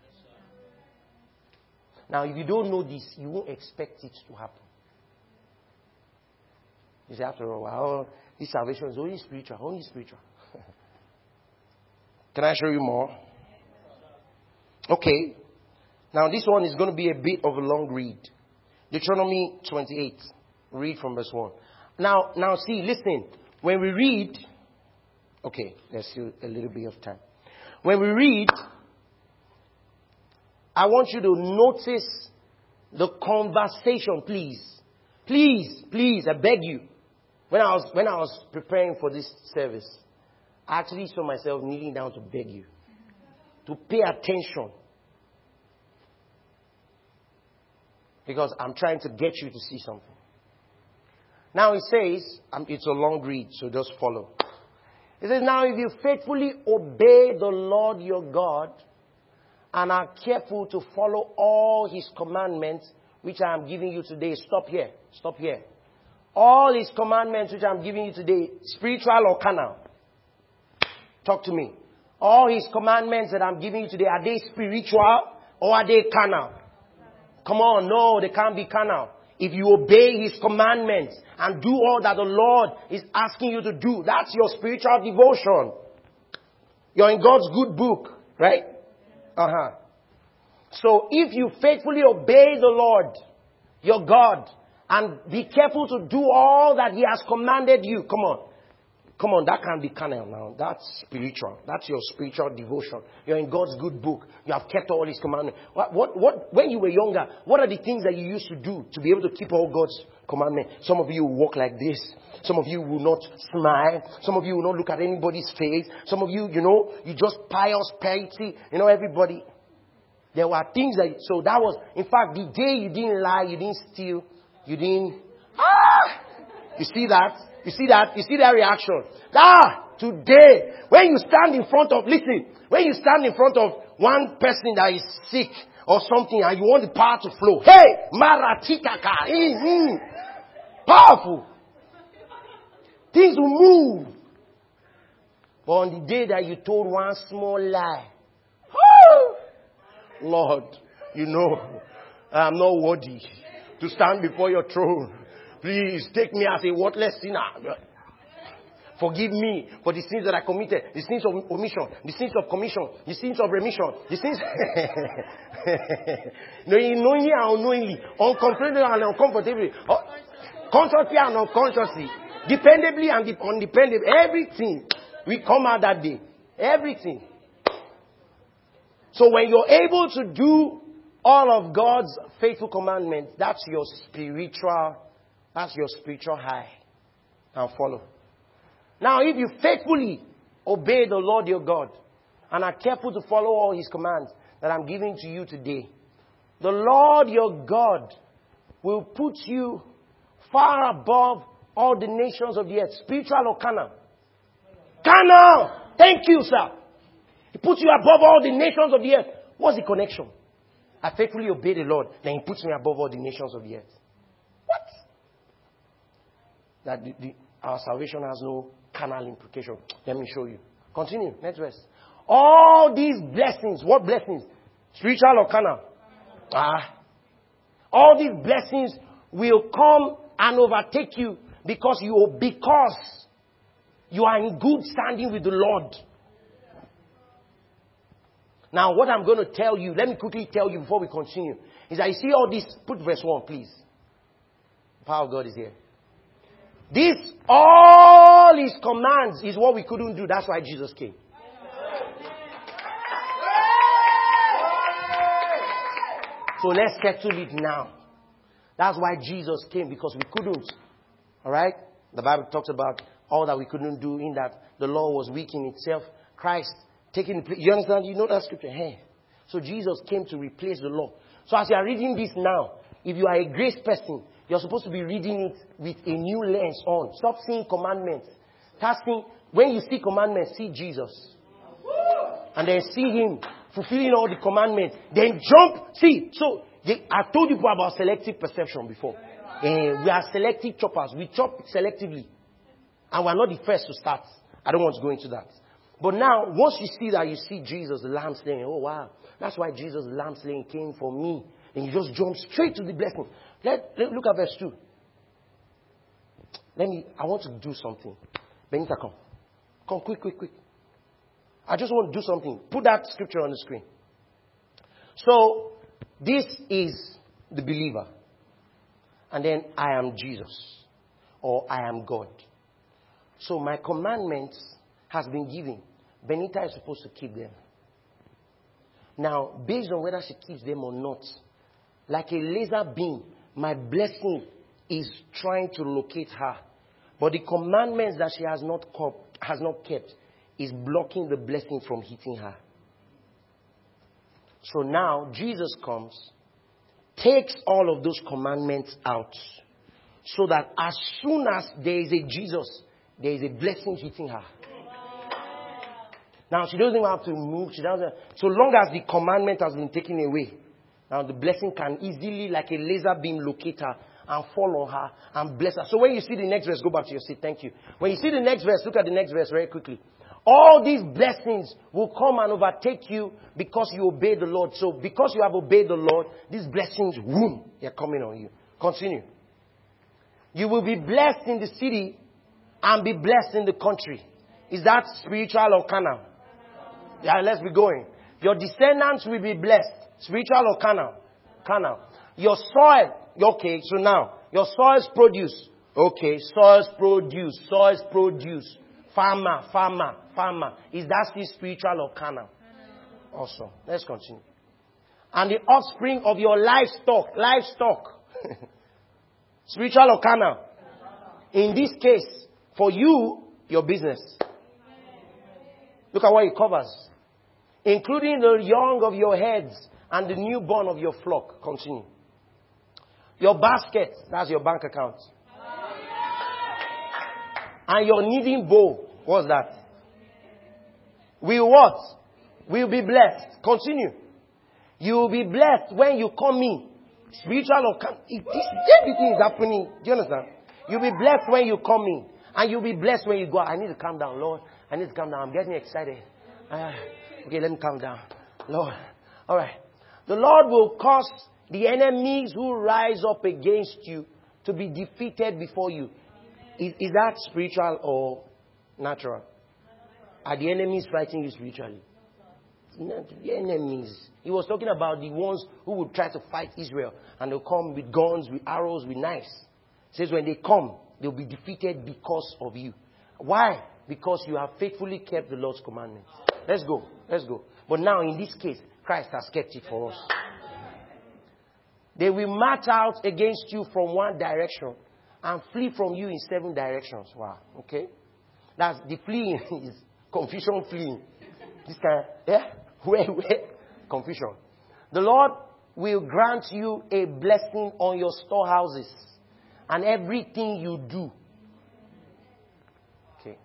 Now, if you don't know this, you won't expect it to happen. You say, after all, well, this salvation is only spiritual, only spiritual. Can I show you more? Okay. Now, this one is going to be a bit of a long read. Deuteronomy 28. Read from verse 1. Now, now see, listen. When we read, okay, there's still a little bit of time. When we read, I want you to notice the conversation, please. Please, please, I beg you. When I was, when I was preparing for this service, I actually saw myself kneeling down to beg you to pay attention. Because I'm trying to get you to see something. Now he says, um, it's a long read, so just follow. He says, Now if you faithfully obey the Lord your God and are careful to follow all his commandments, which I am giving you today, stop here. Stop here. All his commandments, which I'm giving you today, spiritual or carnal? Talk to me. All his commandments that I'm giving you today, are they spiritual or are they carnal? Come on, no, they can't be carnal. If you obey his commandments and do all that the Lord is asking you to do, that's your spiritual devotion. You're in God's good book, right? Uh huh. So if you faithfully obey the Lord, your God, and be careful to do all that He has commanded you, come on. Come on, that can't be carnal now. That's spiritual. That's your spiritual devotion. You're in God's good book. You have kept all His commandments. What, what, what, when you were younger, what are the things that you used to do to be able to keep all God's commandments? Some of you walk like this. Some of you will not smile. Some of you will not look at anybody's face. Some of you, you know, you just pious piety. You know, everybody. There were things that, so that was, in fact, the day you didn't lie, you didn't steal, you didn't, ah! You see that? You see that? You see that reaction? Ah, today, when you stand in front of, listen, when you stand in front of one person that is sick or something and you want the power to flow, hey, maratikaka, mm-hmm. powerful. Things will move. But on the day that you told one small lie, oh, Lord, you know, I'm not worthy to stand before your throne. Please take me as a worthless sinner. Forgive me for the sins that I committed, the sins of omission, the sins of commission, the sins of remission, the sins. knowingly and unknowingly, uncomfortably and uncomfortably, uh, consciously and unconsciously, dependably and undependably, everything we come out that day. Everything. So when you're able to do all of God's faithful commandments, that's your spiritual that's your spiritual high. Now follow. Now, if you faithfully obey the Lord your God and are careful to follow all his commands that I'm giving to you today, the Lord your God will put you far above all the nations of the earth, spiritual or carnal. Carnal! Thank you, sir. He puts you above all the nations of the earth. What's the connection? I faithfully obey the Lord, then He puts me above all the nations of the earth that the, the, our salvation has no carnal implication. Let me show you. Continue. Next verse. All these blessings, what blessings? Spiritual or carnal? Ah. All these blessings will come and overtake you because you because you are in good standing with the Lord. Now, what I'm going to tell you, let me quickly tell you before we continue, is I see all this. Put verse 1, please. The power of God is here. This, all his commands is what we couldn't do. That's why Jesus came. So let's settle it now. That's why Jesus came because we couldn't. Alright? The Bible talks about all that we couldn't do in that the law was weak in itself. Christ taking place. You understand? You know that scripture? Hey. So Jesus came to replace the law. So as you are reading this now, if you are a grace person, you're supposed to be reading it with a new lens on. Stop seeing commandments. Start when you see commandments, see Jesus. And then see Him fulfilling all the commandments. Then jump. See, so they, I told you about selective perception before. Uh, we are selective choppers. We chop selectively. And we're not the first to start. I don't want to go into that. But now, once you see that, you see Jesus, the lamb slain. Oh, wow. That's why Jesus, the lamb slain, came for me. and you just jump straight to the blessing. Let, let look at verse 2. Let me, I want to do something. Benita, come. Come, quick, quick, quick. I just want to do something. Put that scripture on the screen. So, this is the believer. And then I am Jesus. Or I am God. So my commandments has been given. Benita is supposed to keep them. Now, based on whether she keeps them or not, like a laser beam, my blessing is trying to locate her. But the commandments that she has not, has not kept is blocking the blessing from hitting her. So now Jesus comes, takes all of those commandments out, so that as soon as there is a Jesus, there is a blessing hitting her. Now she doesn't have to move. She doesn't. So long as the commandment has been taken away, now the blessing can easily, like a laser beam, locate her and fall on her and bless her. So when you see the next verse, go back to your seat. Thank you. When you see the next verse, look at the next verse very quickly. All these blessings will come and overtake you because you obey the Lord. So because you have obeyed the Lord, these blessings, boom, they're coming on you. Continue. You will be blessed in the city and be blessed in the country. Is that spiritual or carnal? Yeah, let's be going. Your descendants will be blessed. Spiritual or carnal? Carnal. Your soil, okay, so now, your soils produce. Okay, soils produce, soils produce. Farmer, farmer, farmer. Is that still spiritual or carnal? Awesome. Let's continue. And the offspring of your livestock, livestock. spiritual or carnal? In this case, for you, your business. Look at what it covers. Including the young of your heads and the newborn of your flock. Continue. Your basket, that's your bank account. And your kneading bowl, what's that? Will what? We will be blessed. Continue. You will be blessed when you come in. Spiritual or come. everything is happening. Do you understand? You'll be blessed when you come in. And you'll be blessed when you go. Out. I need to calm down, Lord. I need to calm down. I'm getting excited. Uh, okay, let me calm down. Lord. All right. The Lord will cause the enemies who rise up against you to be defeated before you. Is, is that spiritual or natural? Are the enemies fighting you spiritually? The enemies. He was talking about the ones who would try to fight Israel and they'll come with guns, with arrows, with knives. He says when they come, they'll be defeated because of you. Why? Because you have faithfully kept the Lord's commandments. Let's go. Let's go. But now in this case, Christ has kept it for us. They will march out against you from one direction and flee from you in seven directions. Wow. Okay? That's the fleeing is confusion fleeing. This kind, yeah? Where, where? Confusion. The Lord will grant you a blessing on your storehouses and everything you do. Okay.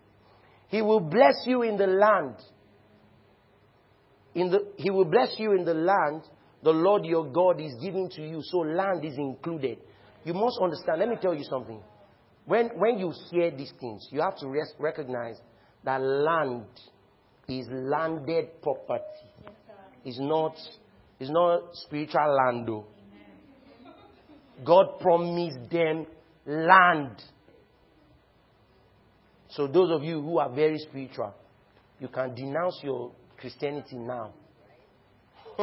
He will bless you in the land. In the, he will bless you in the land the Lord your God is giving to you. So land is included. You must understand. Let me tell you something. When, when you hear these things, you have to res- recognize that land is landed property. It's not, it's not spiritual land though. God promised them land. So those of you who are very spiritual, you can denounce your Christianity now.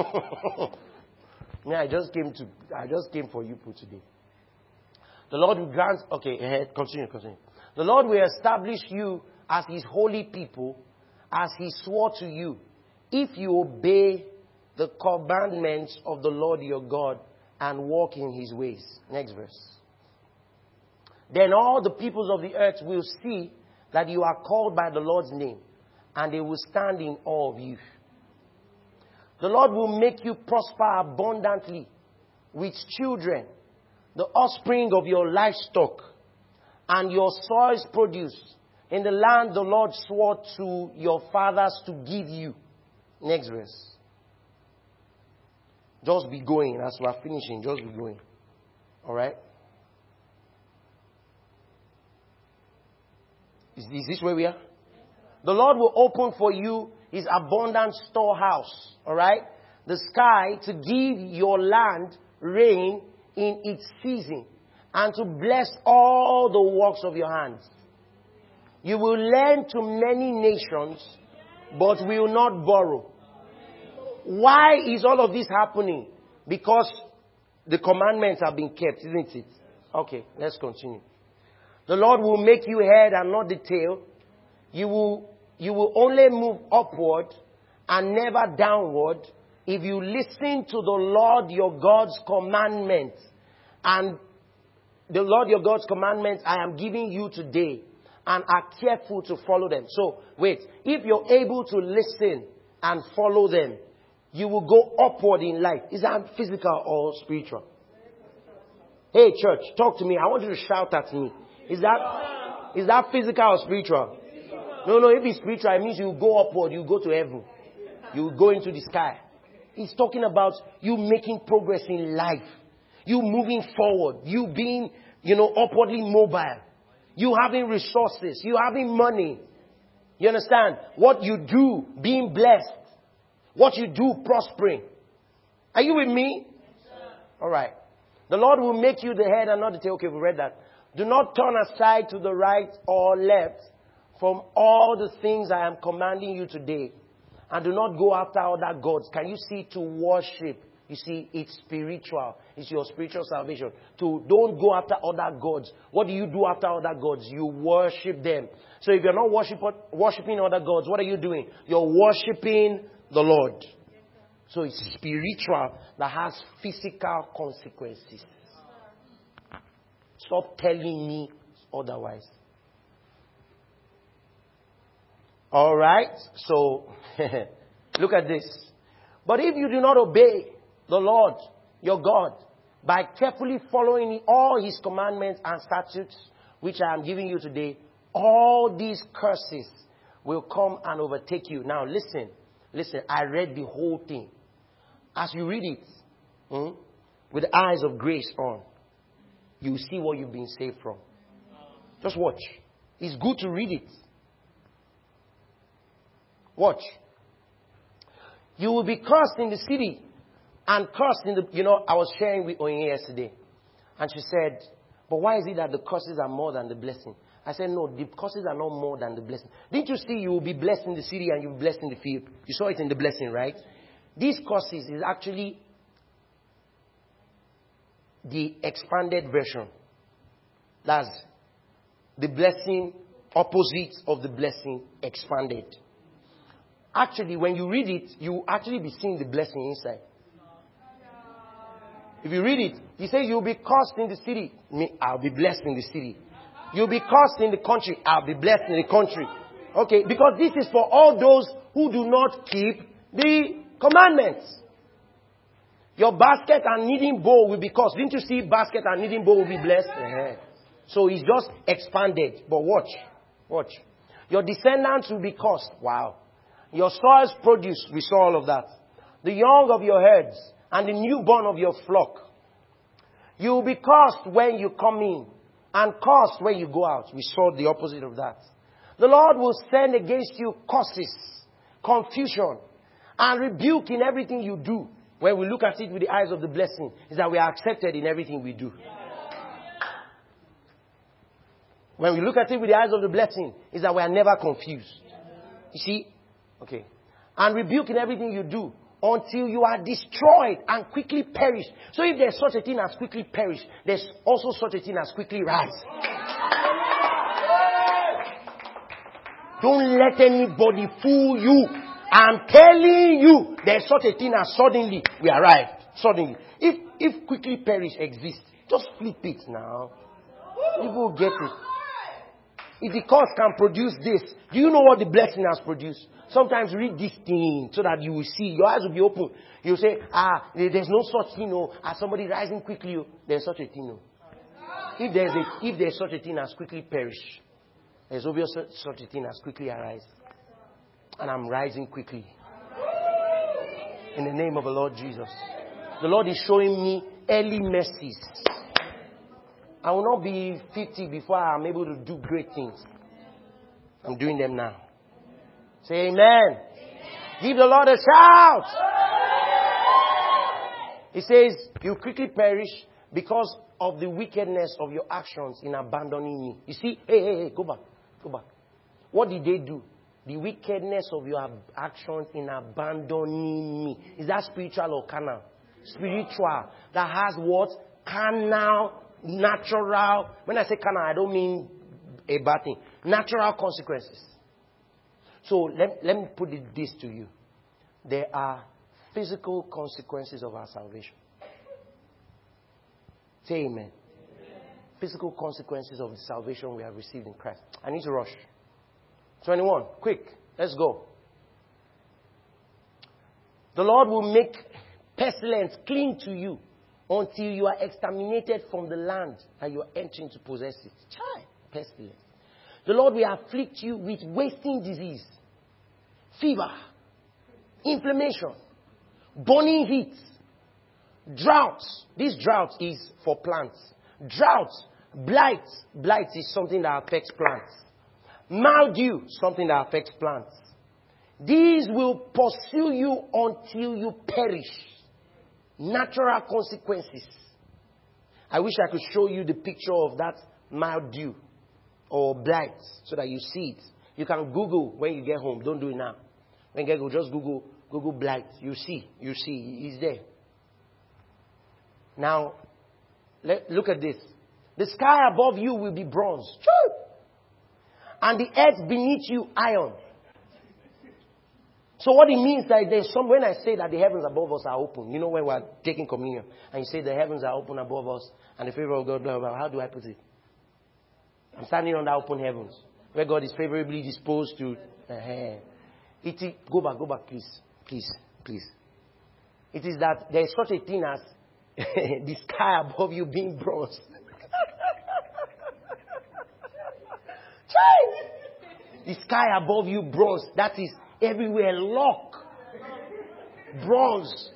yeah, I just came to I just came for you for today. The Lord will grant okay, ahead, continue, continue. The Lord will establish you as his holy people, as he swore to you, if you obey the commandments of the Lord your God and walk in his ways. Next verse. Then all the peoples of the earth will see that you are called by the Lord's name, and they will stand in awe of you. The Lord will make you prosper abundantly with children, the offspring of your livestock, and your soil's produce in the land the Lord swore to your fathers to give you. Next verse. Just be going as we are finishing. Just be going. All right? Is, is this where we are? The Lord will open for you his abundant storehouse. All right? The sky to give your land rain in its season, and to bless all the works of your hands. You will lend to many nations, but will not borrow. Why is all of this happening? Because the commandments have been kept, isn't it? Okay, let's continue. The Lord will make you head and not the tail. You will, you will only move upward and never downward if you listen to the Lord your God's commandments. And the Lord your God's commandments I am giving you today and are careful to follow them. So, wait, if you're able to listen and follow them, you will go upward in life. Is that physical or spiritual? Hey, church, talk to me. I want you to shout at me. Is that, is that physical or spiritual? No, no, if it's spiritual, it means you go upward, you go to heaven. You go into the sky. He's talking about you making progress in life. You moving forward. You being, you know, upwardly mobile. You having resources. You having money. You understand? What you do, being blessed. What you do, prospering. Are you with me? Alright. The Lord will make you the head and not the tail. Okay, we read that. Do not turn aside to the right or left from all the things I am commanding you today. And do not go after other gods. Can you see to worship? You see, it's spiritual. It's your spiritual salvation. To don't go after other gods. What do you do after other gods? You worship them. So if you're not worship, worshiping other gods, what are you doing? You're worshiping the Lord. So it's spiritual that has physical consequences. Stop telling me otherwise. All right. So look at this. But if you do not obey the Lord your God by carefully following all his commandments and statutes, which I am giving you today, all these curses will come and overtake you. Now listen, listen, I read the whole thing. As you read it, hmm, with the eyes of grace on, you see what you've been saved from. Just watch. It's good to read it. Watch. You will be cursed in the city and cursed in the, you know, I was sharing with Oyin yesterday. And she said, but why is it that the curses are more than the blessing? I said, no, the curses are not more than the blessing. Didn't you see you will be blessed in the city and you'll be blessed in the field? You saw it in the blessing, right? These curses is actually the expanded version. That's the blessing opposite of the blessing expanded. Actually, when you read it, you will actually be seeing the blessing inside. If you read it, he says you'll be cursed in the city. Me, I'll be blessed in the city. You'll be cursed in the country. I'll be blessed in the country. Okay, because this is for all those who do not keep the commandments. Your basket and kneading bowl will be cursed. Didn't you see basket and kneading bowl will be blessed? Uh-huh. So it's just expanded. But watch. Watch. Your descendants will be cursed. Wow. Your soil's produce, we saw all of that. The young of your herds and the newborn of your flock. You will be cursed when you come in and cursed when you go out. We saw the opposite of that. The Lord will send against you curses, confusion, and rebuke in everything you do. When we look at it with the eyes of the blessing, is that we are accepted in everything we do. When we look at it with the eyes of the blessing, is that we are never confused. You see? Okay. And rebuke in everything you do until you are destroyed and quickly perish. So if there's such a thing as quickly perish, there's also such a thing as quickly rise. Don't let anybody fool you. I'm telling you, there's such a thing as suddenly we arrive. Suddenly. If, if quickly perish exists, just flip it now. People get it. If the cause can produce this, do you know what the blessing has produced? Sometimes read this thing so that you will see. Your eyes will be open. You'll say, ah, there's no such thing, no. As somebody rising quickly, oh, there's such a thing, no. If there's, a, if there's such a thing as quickly perish, there's obvious such a thing as quickly arise. And I'm rising quickly. In the name of the Lord Jesus. The Lord is showing me early mercies. I will not be 50 before I'm able to do great things. I'm doing them now. Say amen. amen. Give the Lord a shout. He says, You quickly perish because of the wickedness of your actions in abandoning me. You see, hey, hey, hey, go back. Go back. What did they do? The wickedness of your actions in abandoning me. Is that spiritual or carnal? Spiritual. That has what? Carnal, natural. When I say carnal, I don't mean a bad thing. Natural consequences. So let, let me put it, this to you. There are physical consequences of our salvation. Say amen. amen. Physical consequences of the salvation we have received in Christ. I need to rush. 21. Quick. Let's go. The Lord will make pestilence cling to you until you are exterminated from the land and you are entering to possess it. Child, pestilence. The Lord will afflict you with wasting disease, fever, inflammation, burning heat, droughts. This drought is for plants. Drought, blight. Blight is something that affects plants. Mildew, something that affects plants. These will pursue you until you perish. Natural consequences. I wish I could show you the picture of that mildew or blight so that you see it. You can Google when you get home. Don't do it now. When you get home, just Google Google blight. You see, you see, it's there. Now, let, look at this. The sky above you will be bronze and the earth beneath you iron. So what it means that there's some, when I say that the heavens above us are open, you know when we're taking communion, and you say the heavens are open above us, and the favor of God, blah, blah, blah, how do I put it? I'm standing on the open heavens, where God is favorably disposed to. Uh, it, go back, go back, please, please, please. It is that there is such a thing as the sky above you being bronze. The sky above you, bronze. That is everywhere lock. Bronze.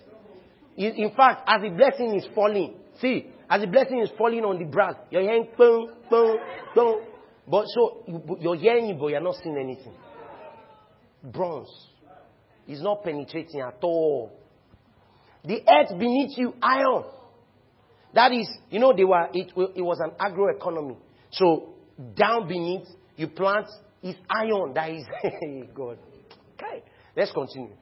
In, fact, as the blessing is falling, see, as the blessing is falling on the brass, you're hearing boom, boom, boom. But so you're hearing it, but you're not seeing anything. Bronze. is not penetrating at all. The earth beneath you, iron. That is, you know, they were, it, it was an agro economy. So down beneath, you plant is iron that is God. Okay, let's continue.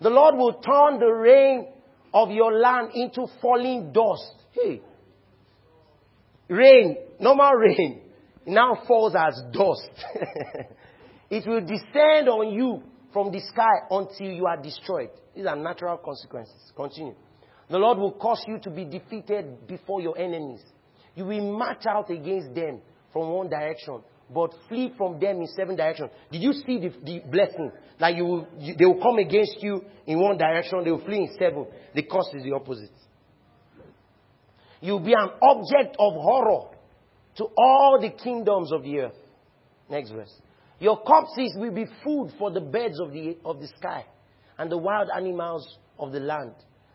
The Lord will turn the rain of your land into falling dust. Hey, rain, normal rain, now falls as dust. it will descend on you from the sky until you are destroyed. These are natural consequences. Continue. The Lord will cause you to be defeated before your enemies. You will march out against them from one direction but flee from them in seven directions. Did you see the, the blessing? Like you, will, you, they will come against you in one direction, they will flee in seven. The cost is the opposite. You'll be an object of horror to all the kingdoms of the earth. Next verse. Your corpses will be food for the birds of the, of the sky and the wild animals of the land,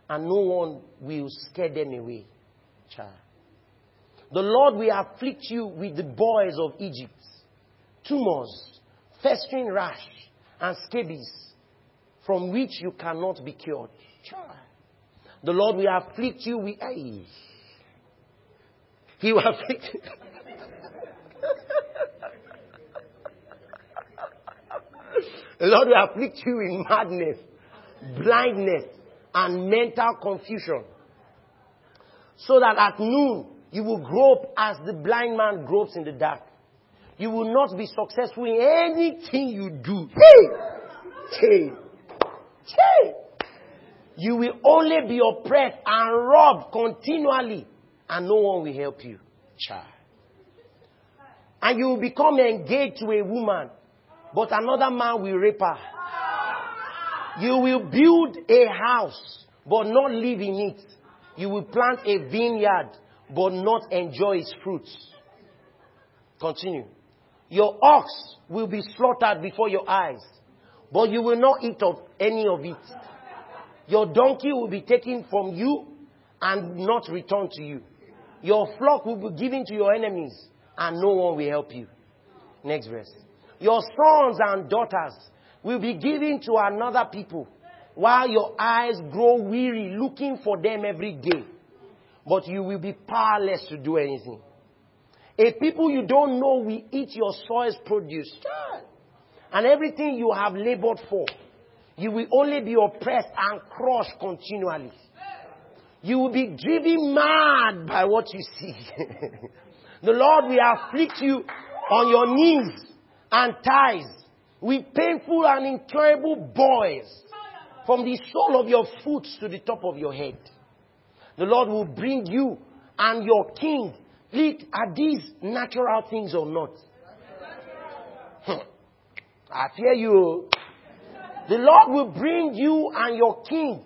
and no one will scare them away. Child. The Lord will afflict you with the boils of Egypt, tumors, festering rash, and scabies, from which you cannot be cured. The Lord will afflict you with age. He will afflict you. the Lord will afflict you with madness, blindness, and mental confusion. So that at noon you will grope as the blind man gropes in the dark. You will not be successful in anything you do. Hey! Hey! Hey! You will only be oppressed and robbed continually, and no one will help you. Child. And you will become engaged to a woman, but another man will rape her. You will build a house, but not live in it. You will plant a vineyard, but not enjoy its fruits. Continue. Your ox will be slaughtered before your eyes, but you will not eat of any of it. Your donkey will be taken from you and not returned to you. Your flock will be given to your enemies, and no one will help you. Next verse. Your sons and daughters will be given to another people, while your eyes grow weary looking for them every day. But you will be powerless to do anything. A people you don't know will eat your soil's produce. And everything you have labored for, you will only be oppressed and crushed continually. You will be driven mad by what you see. the Lord will afflict you on your knees and thighs with painful and incurable boils from the sole of your foot to the top of your head. The Lord will bring you and your king. Are these natural things or not? Hmm. I fear you. The Lord will bring you and your king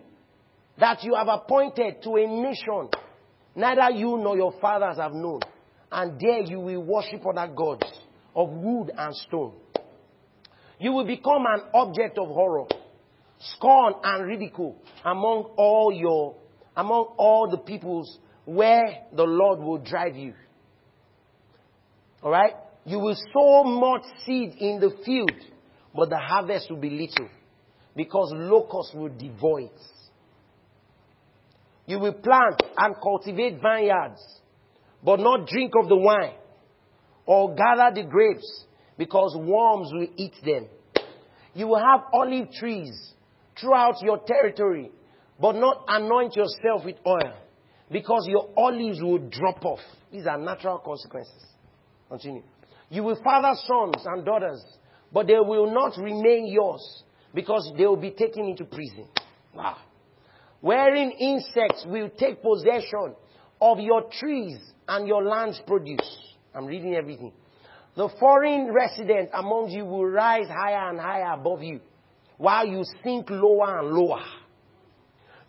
that you have appointed to a nation neither you nor your fathers have known. And there you will worship other gods of wood and stone. You will become an object of horror, scorn and ridicule among all your, among all the peoples where the Lord will drive you. Alright? You will sow much seed in the field, but the harvest will be little because locusts will devour it. You will plant and cultivate vineyards, but not drink of the wine or gather the grapes because worms will eat them. You will have olive trees throughout your territory, but not anoint yourself with oil because your olives will drop off. These are natural consequences. Continue. You will father sons and daughters, but they will not remain yours because they will be taken into prison. Wow wherein insects will take possession of your trees and your land's produce. I'm reading everything. The foreign resident among you will rise higher and higher above you, while you sink lower and lower.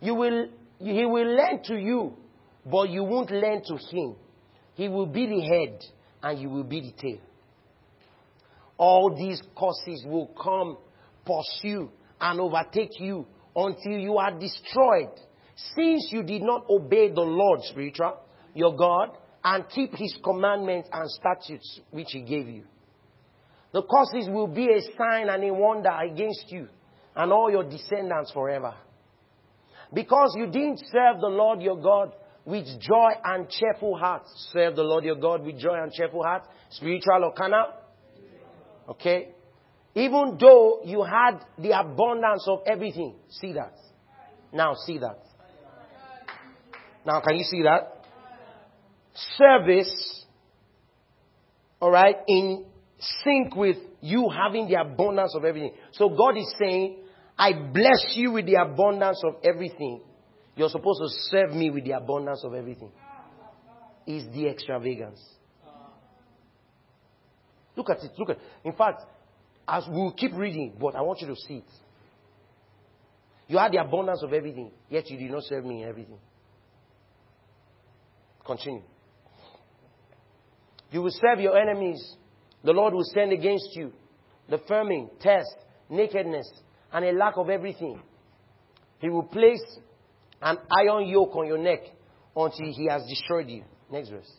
You will, he will lend to you, but you won't lend to him. He will be the head, and you will be the tail. All these causes will come, pursue, and overtake you until you are destroyed. Since you did not obey the Lord, spiritual, your God, and keep his commandments and statutes which he gave you. The causes will be a sign and a wonder against you and all your descendants forever. Because you didn't serve the Lord your God with joy and cheerful hearts. Serve the Lord your God with joy and cheerful hearts. Spiritual or carnal. Okay? Even though you had the abundance of everything. See that. Now see that. Now can you see that? Service, alright, in sync with you having the abundance of everything. So God is saying, I bless you with the abundance of everything. You're supposed to serve me with the abundance of everything. Is the extravagance. Look at it. Look at it. In fact, as we'll keep reading, but I want you to see it. You had the abundance of everything, yet you did not serve me in everything. Continue. You will serve your enemies. The Lord will send against you the famine, test, nakedness, and a lack of everything. He will place an iron yoke on your neck until he has destroyed you. Next verse.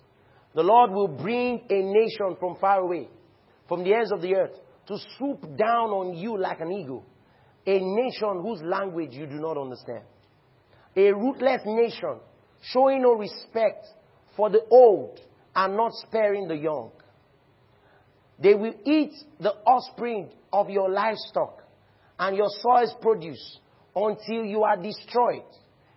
The Lord will bring a nation from far away, from the ends of the earth, to swoop down on you like an eagle. A nation whose language you do not understand. A ruthless nation showing no respect for the old and not sparing the young. They will eat the offspring of your livestock and your soil's produce until you are destroyed.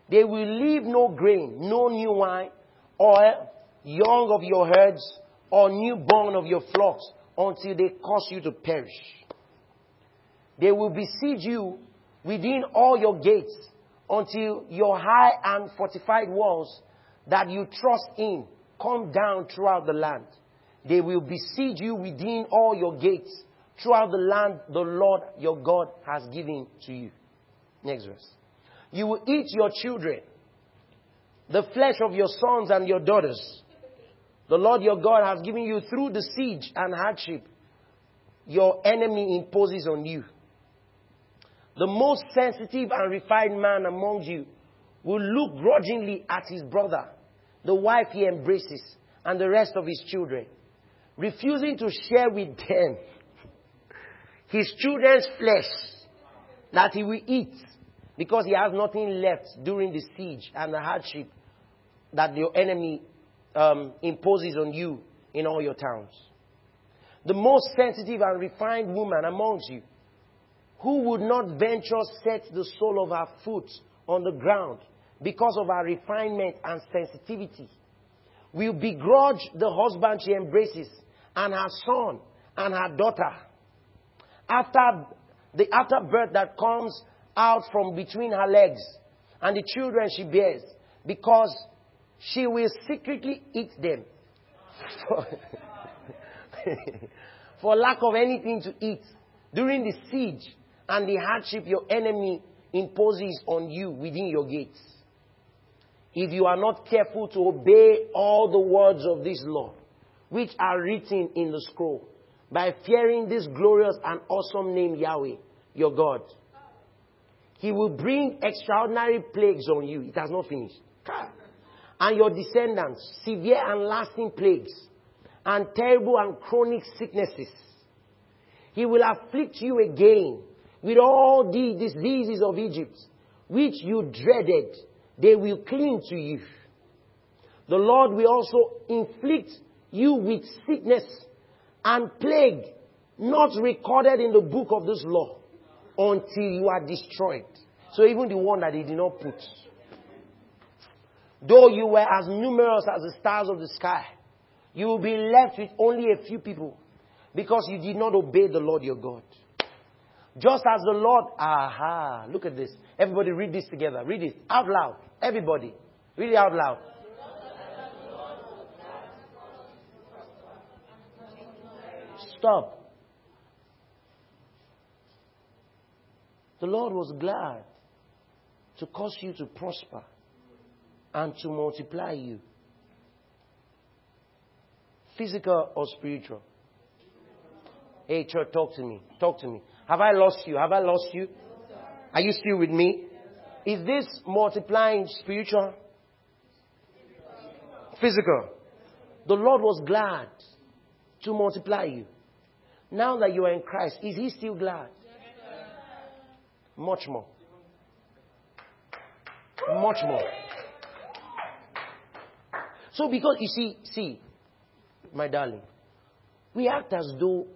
They will leave no grain, no new wine, or young of your herds, or newborn of your flocks, until they cause you to perish. They will besiege you within all your gates until your high and fortified walls that you trust in come down throughout the land. They will besiege you within all your gates throughout the land the Lord your God has given to you. Next verse. You will eat your children, the flesh of your sons and your daughters the Lord your God has given you through the siege and hardship your enemy imposes on you. The most sensitive and refined man among you will look grudgingly at his brother, the wife he embraces, and the rest of his children, refusing to share with them his children's flesh that he will eat because he has nothing left during the siege and the hardship that your enemy um, imposes on you in all your towns. The most sensitive and refined woman amongst you, who would not venture set the sole of her foot on the ground because of her refinement and sensitivity, will begrudge the husband she embraces and her son and her daughter. After the afterbirth that comes out from between her legs and the children she bears, because she will secretly eat them for, for lack of anything to eat during the siege and the hardship your enemy imposes on you within your gates. If you are not careful to obey all the words of this law, which are written in the scroll, by fearing this glorious and awesome name Yahweh, your God, He will bring extraordinary plagues on you. It has not finished. And your descendants, severe and lasting plagues, and terrible and chronic sicknesses. He will afflict you again with all the diseases of Egypt, which you dreaded, they will cling to you. The Lord will also inflict you with sickness and plague not recorded in the book of this law until you are destroyed. So even the one that he did not put. Though you were as numerous as the stars of the sky, you will be left with only a few people because you did not obey the Lord your God. Just as the Lord, aha, look at this. Everybody read this together. Read it out loud. Everybody. Read it out loud. Stop. The Lord was glad to cause you to prosper and to multiply you. Physical or spiritual? Hey, church, talk to me. Talk to me. Have I lost you? Have I lost you? Are you still with me? Is this multiplying spiritual? Physical. The Lord was glad to multiply you. Now that you are in Christ, is He still glad? Much more. Much more. So, because you see, see, my darling, we act as though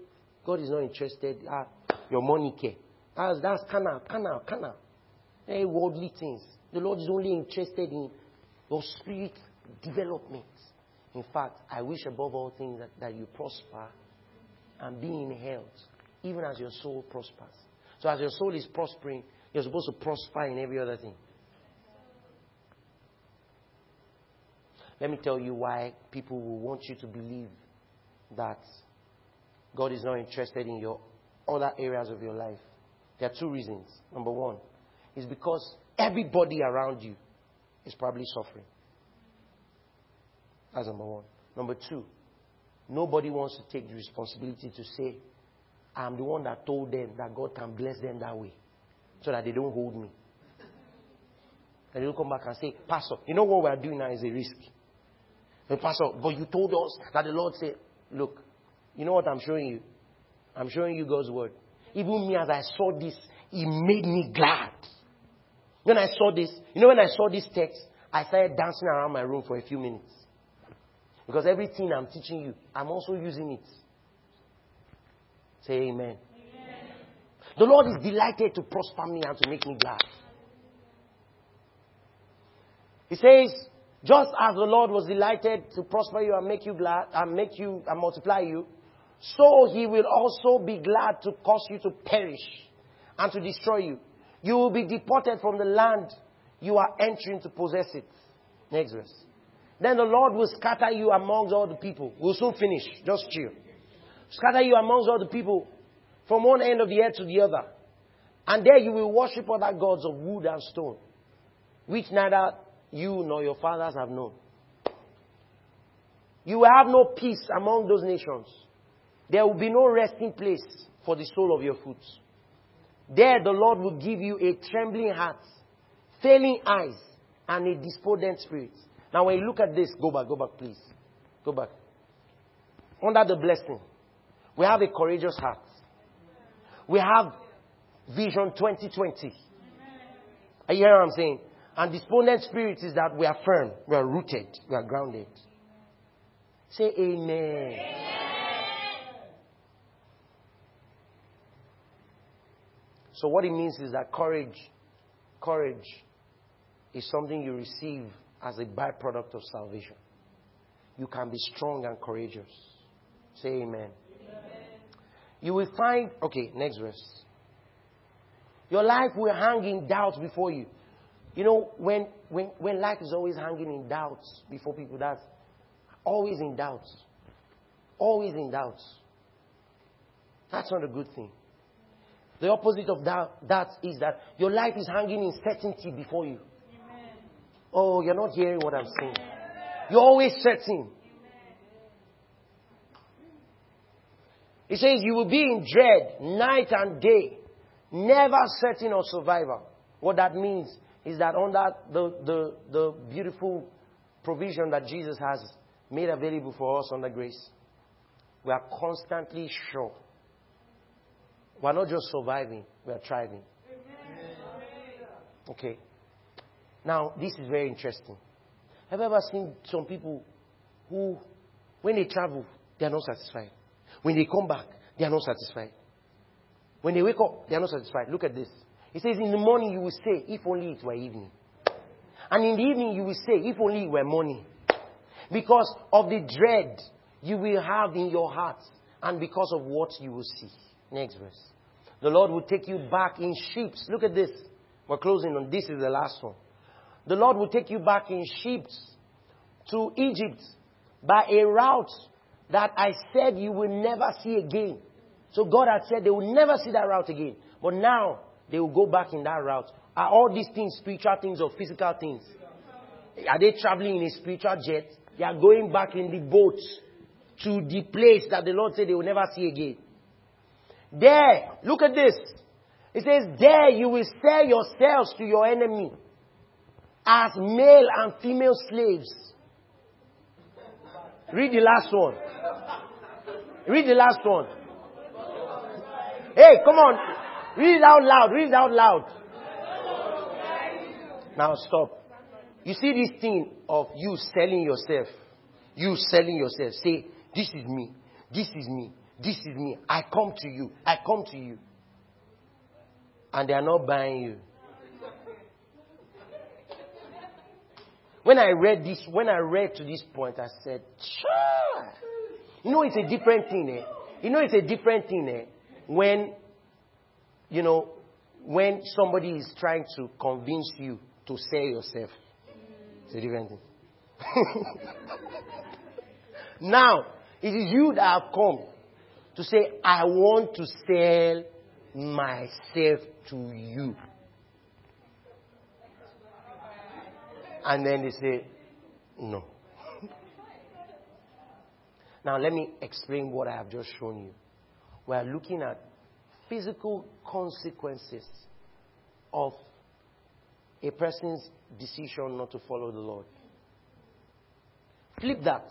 God is not interested. Ah, your money care. That's, that's canal, canal, canal. Hey, worldly things. The Lord is only interested in your spirit development. In fact, I wish above all things that, that you prosper and be in health, even as your soul prospers. So as your soul is prospering, you're supposed to prosper in every other thing. Let me tell you why people will want you to believe that God is not interested in your other areas of your life. There are two reasons. Number one is because everybody around you is probably suffering. That's number one. Number two, nobody wants to take the responsibility to say, I'm the one that told them that God can bless them that way so that they don't hold me. And they'll come back and say, Pastor, you know what we're doing now is a risk. Pastor, but you told us that the Lord said, Look, you know what I'm showing you? I'm showing you God's word. Even me, as I saw this, it made me glad. When I saw this, you know, when I saw this text, I started dancing around my room for a few minutes. Because everything I'm teaching you, I'm also using it. Say amen. amen. The Lord is delighted to prosper me and to make me glad. He says, just as the Lord was delighted to prosper you and make you glad and make you and multiply you, so he will also be glad to cause you to perish and to destroy you. You will be deported from the land you are entering to possess it. Next verse. Then the Lord will scatter you amongst all the people. We'll soon finish. Just chill. Scatter you amongst all the people from one end of the earth to the other. And there you will worship other gods of wood and stone, which neither you nor your fathers have known. You will have no peace among those nations. There will be no resting place for the sole of your foot. There the Lord will give you a trembling heart, failing eyes, and a despondent spirit. Now when you look at this, go back, go back, please. Go back. Under the blessing, we have a courageous heart. We have Vision 2020. Are you hearing what I'm saying? And despondent spirit is that we are firm, we are rooted, we are grounded. Say amen. amen. So what it means is that courage, courage is something you receive as a byproduct of salvation. You can be strong and courageous. Say amen. amen. You will find, okay, next verse. Your life will hang in doubt before you. You know, when, when, when life is always hanging in doubts before people, that's always in doubts. Always in doubts. That's not a good thing. The opposite of that, that is that your life is hanging in certainty before you. Oh, you're not hearing what I'm saying. You're always certain. He says you will be in dread night and day, never certain of survival. What that means is that under the, the, the beautiful provision that Jesus has made available for us under grace, we are constantly sure we're not just surviving, we are thriving. Okay. Now, this is very interesting. Have you ever seen some people who, when they travel, they are not satisfied? When they come back, they are not satisfied. When they wake up, they are not satisfied. Look at this. It says, In the morning you will say, If only it were evening. And in the evening you will say, If only it were morning. Because of the dread you will have in your heart and because of what you will see. Next verse. The Lord will take you back in ships. Look at this. We're closing on this is the last one. The Lord will take you back in ships to Egypt by a route that I said you will never see again. So God had said they will never see that route again. But now they will go back in that route. Are all these things spiritual things or physical things? Are they traveling in a spiritual jet? They are going back in the boat to the place that the Lord said they will never see again. There, look at this. It says, There you will sell yourselves to your enemy as male and female slaves. Read the last one. Read the last one. Hey, come on. Read it out loud. Read it out loud. Now stop. You see this thing of you selling yourself. You selling yourself. Say, this is me. This is me. This is me. I come to you. I come to you. And they are not buying you. When I read this, when I read to this point, I said, Sure. You know, it's a different thing, eh? You know, it's a different thing, eh? When, you know, when somebody is trying to convince you to sell yourself. It's a different thing. now, it is you that have come to say, I want to sell myself to you. And then they say, no. now, let me explain what I have just shown you. We are looking at physical consequences of a person's decision not to follow the Lord. Flip that.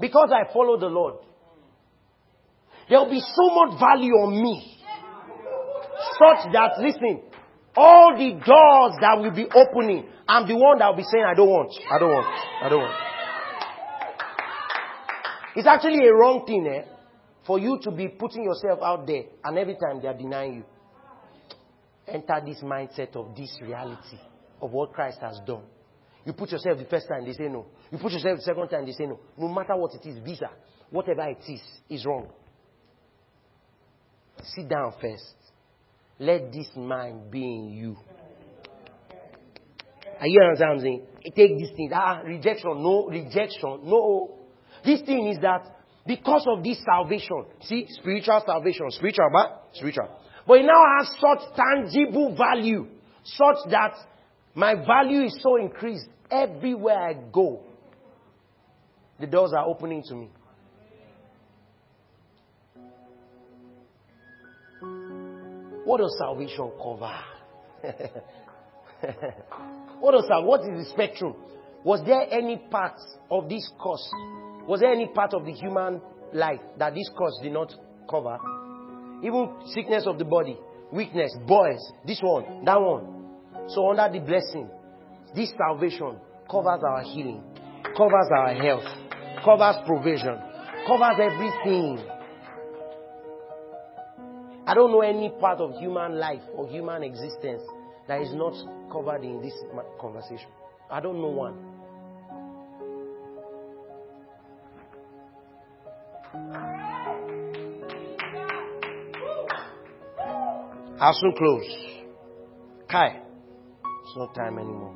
because I follow the Lord. There will be so much value on me. Such that, listen, all the doors that will be opening, I'm the one that will be saying, I don't want, I don't want, I don't want. It's actually a wrong thing, eh? For you to be putting yourself out there and every time they are denying you. Enter this mindset of this reality of what Christ has done. You put yourself the first time, they say no. You put yourself the second time, they say no. No matter what it is, visa, whatever it is, is wrong. Sit down first. Let this mind be in you. Are you understand what I'm saying? Take this thing. Ah, rejection. No, rejection. No. This thing is that because of this salvation, see, spiritual salvation, spiritual, but spiritual. But it now has such tangible value, such that my value is so increased Everywhere I go, the doors are opening to me. What does salvation cover? what does what is the spectrum? Was there any part of this course? Was there any part of the human life that this course did not cover? Even sickness of the body, weakness, boys, this one, that one. So under the blessing, this salvation covers our healing, covers our health, covers provision, covers everything. I don't know any part of human life or human existence that is not covered in this conversation. I don't know one. I'll soon close. Kai. It's not time anymore.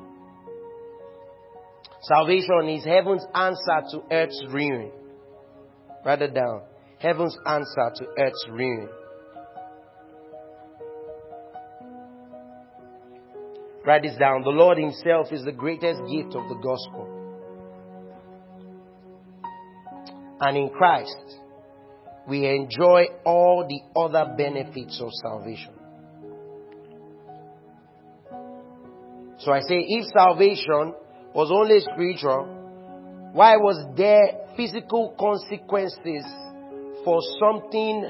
Salvation is heaven's answer to earth's ruin. Write it down. Heaven's answer to earth's ruin. Write this down. The Lord Himself is the greatest gift of the gospel. And in Christ, we enjoy all the other benefits of salvation. So I say, if salvation was only spiritual, why was there physical consequences for something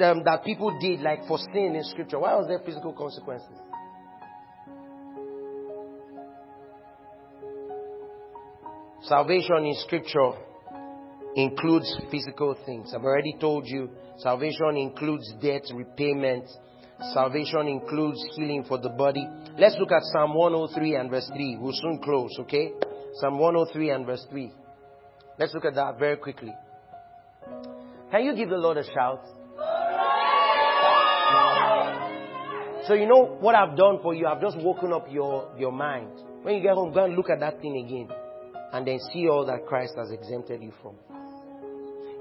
um, that people did, like for sin in scripture? Why was there physical consequences? Salvation in scripture includes physical things. I've already told you salvation includes debt repayment. Salvation includes healing for the body. Let's look at Psalm 103 and verse 3. We'll soon close, okay? Psalm 103 and verse 3. Let's look at that very quickly. Can you give the Lord a shout? So you know what I've done for you? I've just woken up your, your mind. When you get home, go and look at that thing again and then see all that Christ has exempted you from.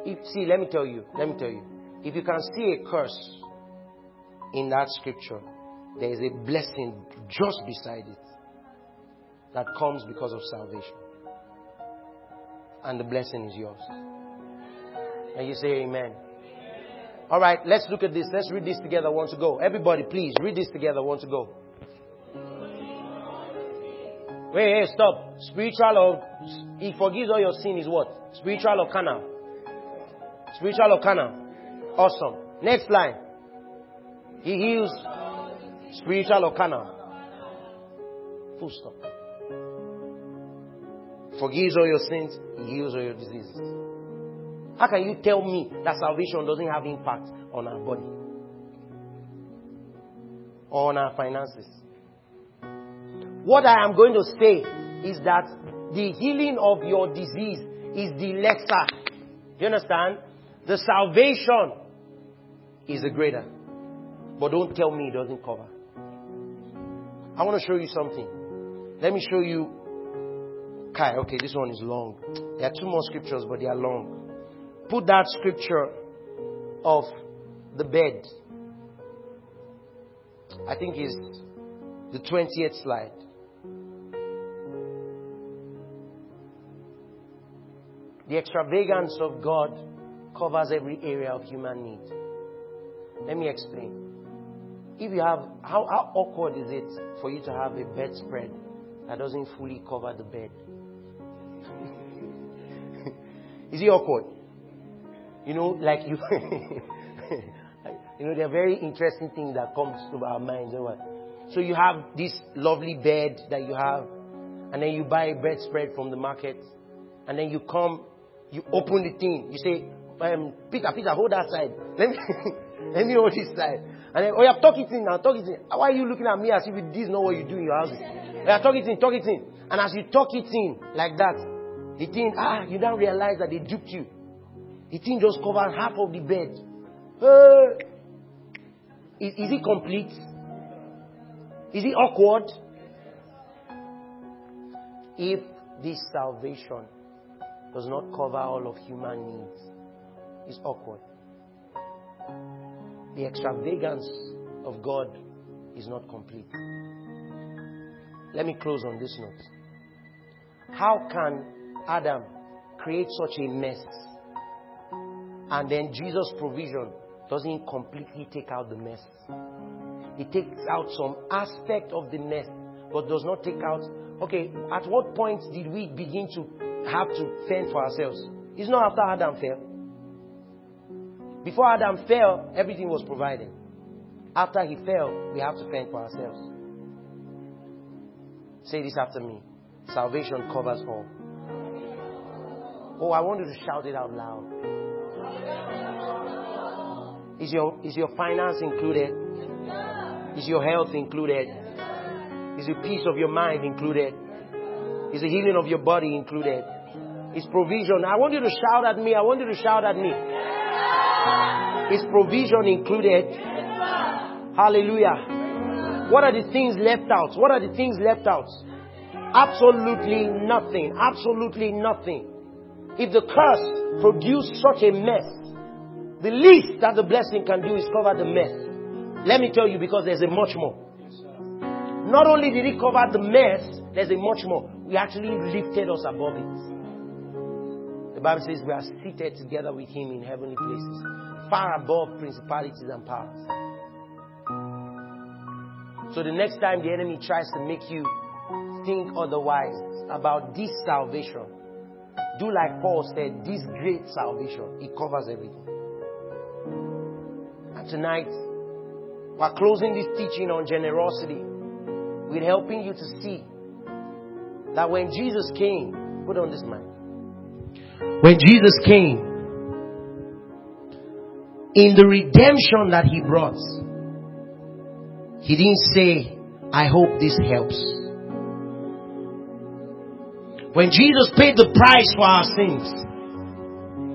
If, see, let me tell you, let me tell you. If you can see a curse in that scripture, there is a blessing just beside it that comes because of salvation. And the blessing is yours. And you say amen. All right, let's look at this. Let's read this together. Want to go? Everybody, please read this together. Want to go? Wait, hey, stop. Spiritual or He forgives all your sin is what? Spiritual or carnal? Spiritual or carnal? Awesome. Next line. He heals spiritual or carnal. Full stop. Forgives all your sins. He heals all your diseases. How can you tell me that salvation doesn't have impact on our body? On our finances? What I am going to say is that the healing of your disease is the lesser. You understand? The salvation is the greater. But don't tell me it doesn't cover. I want to show you something. Let me show you. Kai, okay, this one is long. There are two more scriptures, but they are long. Put that scripture of the bed. I think is the 20th slide. The extravagance of God covers every area of human need. Let me explain. If you have, how, how awkward is it for you to have a bedspread that doesn't fully cover the bed? is it awkward? You know, like you, you know, there are very interesting things that comes to our minds. So you have this lovely bed that you have, and then you buy a bedspread from the market, and then you come you open the thing. You say, um, Peter, Peter, hold that side. Let me, let me hold this side. And then, oh, yeah, talk it in now, talk it in. Why are you looking at me as if this is not what you do in your house? Yeah, talk it in, talk it in. And as you talk it in like that, the thing, ah, you don't realize that they duped you. The thing just covered half of the bed. Uh, is, is it complete? Is it awkward? If this salvation does not cover all of human needs. It's awkward. The extravagance of God is not complete. Let me close on this note. How can Adam create such a mess and then Jesus' provision doesn't completely take out the mess? It takes out some aspect of the mess, but does not take out. Okay, at what point did we begin to have to fend for ourselves. It's not after Adam fell. Before Adam fell, everything was provided. After he fell, we have to fend for ourselves. Say this after me. Salvation covers all. Oh, I want you to shout it out loud. Is your, is your finance included? Is your health included? Is the peace of your mind included? Is the healing of your body included? Is provision? I want you to shout at me. I want you to shout at me. Is provision included? Hallelujah. What are the things left out? What are the things left out? Absolutely nothing. Absolutely nothing. If the curse produced such a mess, the least that the blessing can do is cover the mess. Let me tell you because there's a much more. Not only did he cover the mess, there's a much more. We actually lifted us above it. Bible says we are seated together with him in heavenly places, far above principalities and powers. So the next time the enemy tries to make you think otherwise about this salvation, do like Paul said, this great salvation. It covers everything. And tonight, we're closing this teaching on generosity with helping you to see that when Jesus came, put on this mic. When Jesus came, in the redemption that he brought, he didn't say, I hope this helps. When Jesus paid the price for our sins,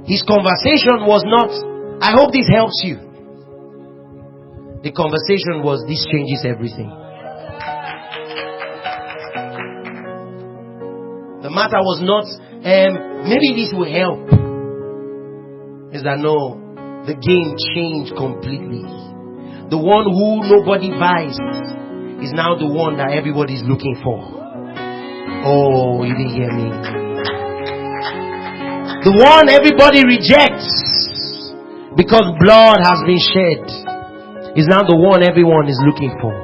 his conversation was not, I hope this helps you. The conversation was, this changes everything. The matter was not, um, maybe this will help. Is that no, the game changed completely. The one who nobody buys is now the one that everybody is looking for. Oh, you didn't hear me. The one everybody rejects because blood has been shed is now the one everyone is looking for.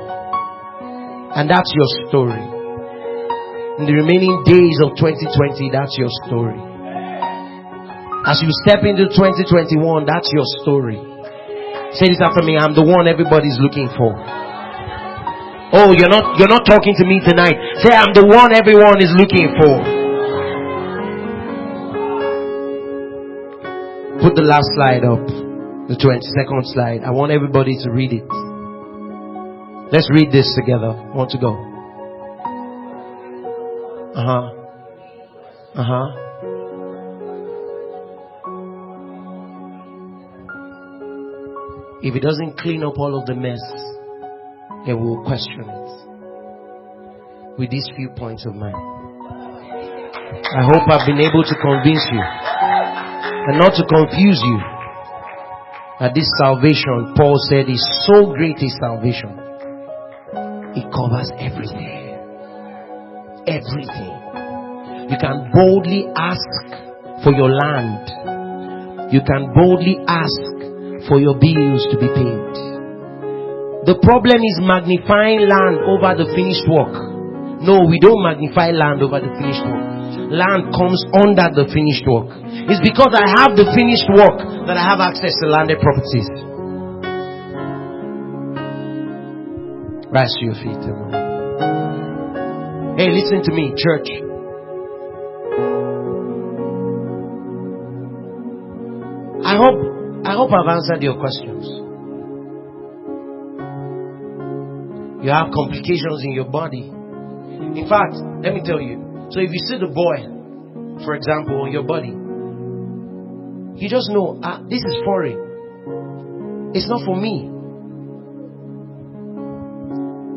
And that's your story. In the remaining days of 2020, that's your story. As you step into 2021, that's your story. Say this after me. I'm the one everybody's looking for. Oh, you're not, you're not talking to me tonight. Say, I'm the one everyone is looking for. Put the last slide up. The 22nd slide. I want everybody to read it. Let's read this together. I want to go. Uh huh. Uh huh. If it doesn't clean up all of the mess, and we will question it with these few points of mine. I hope I've been able to convince you and not to confuse you that this salvation, Paul said, is so great a salvation. It covers everything. Everything. You can boldly ask for your land. You can boldly ask for your bills to be paid. The problem is magnifying land over the finished work. No, we don't magnify land over the finished work. Land comes under the finished work. It's because I have the finished work that I have access to landed properties. Rise to your feet. Hey, listen to me, church. I hope I hope I've answered your questions. You have complications in your body. In fact, let me tell you. So if you see the boy, for example, on your body, you just know, ah, this is foreign. It's not for me.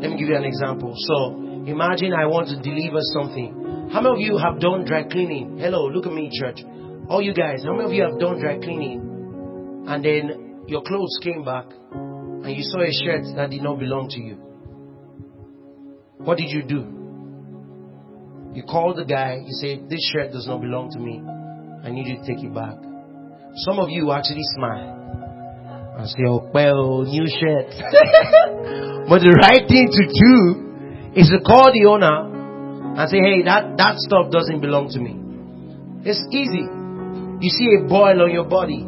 Let me give you an example. So imagine I want to deliver something. How many of you have done dry cleaning? Hello, look at me, church. All you guys, how many of you have done dry cleaning? And then your clothes came back and you saw a shirt that did not belong to you. What did you do? You called the guy, you say, This shirt does not belong to me. I need you to take it back. Some of you actually smile and say, Oh, well, new shirt. but the right thing to do is to call the owner and say, Hey, that, that stuff doesn't belong to me. It's easy. You see a boil on your body.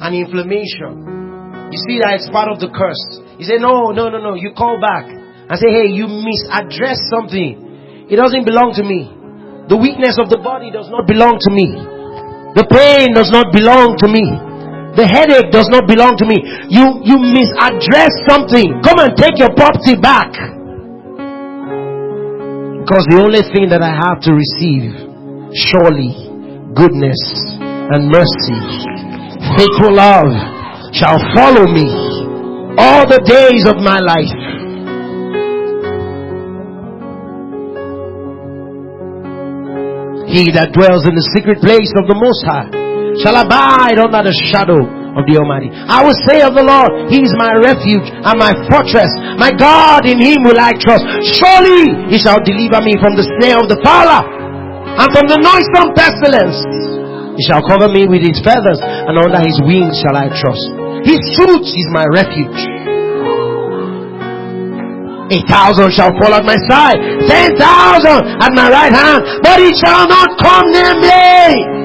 and inflammation. You see that it's part of the curse. You say, no, no, no, no. You call back and say, hey, you misaddress something. It doesn't belong to me. The weakness of the body does not belong to me. The pain does not belong to me. The headache does not belong to me. You, you misaddress something. Come and take your property back. Because the only thing that I have to receive, surely, goodness and mercy, faithful love shall follow me all the days of my life. He that dwells in the secret place of the Most High shall abide under the shadow of the Almighty. I will say of the Lord, He is my refuge and my fortress. My God, in Him will I trust. Surely He shall deliver me from the snare of the fowler and from the noisome pestilence. He shall cover me with His feathers and under His wings shall I trust. His truth is my refuge. A thousand shall fall at my side, ten thousand at my right hand, but it shall not come near me.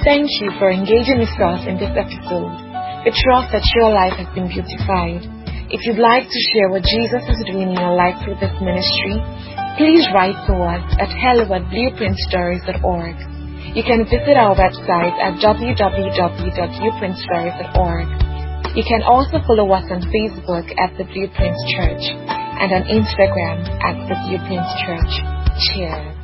Thank you for engaging with us in this episode. We trust that your life has been beautified. If you'd like to share what Jesus is doing in your life through this ministry, please write to us at hello at blueprintstories.org. You can visit our website at www.blueprintstories.org. You can also follow us on Facebook at The Blueprint Church and on Instagram at The Blueprint Church. Cheers.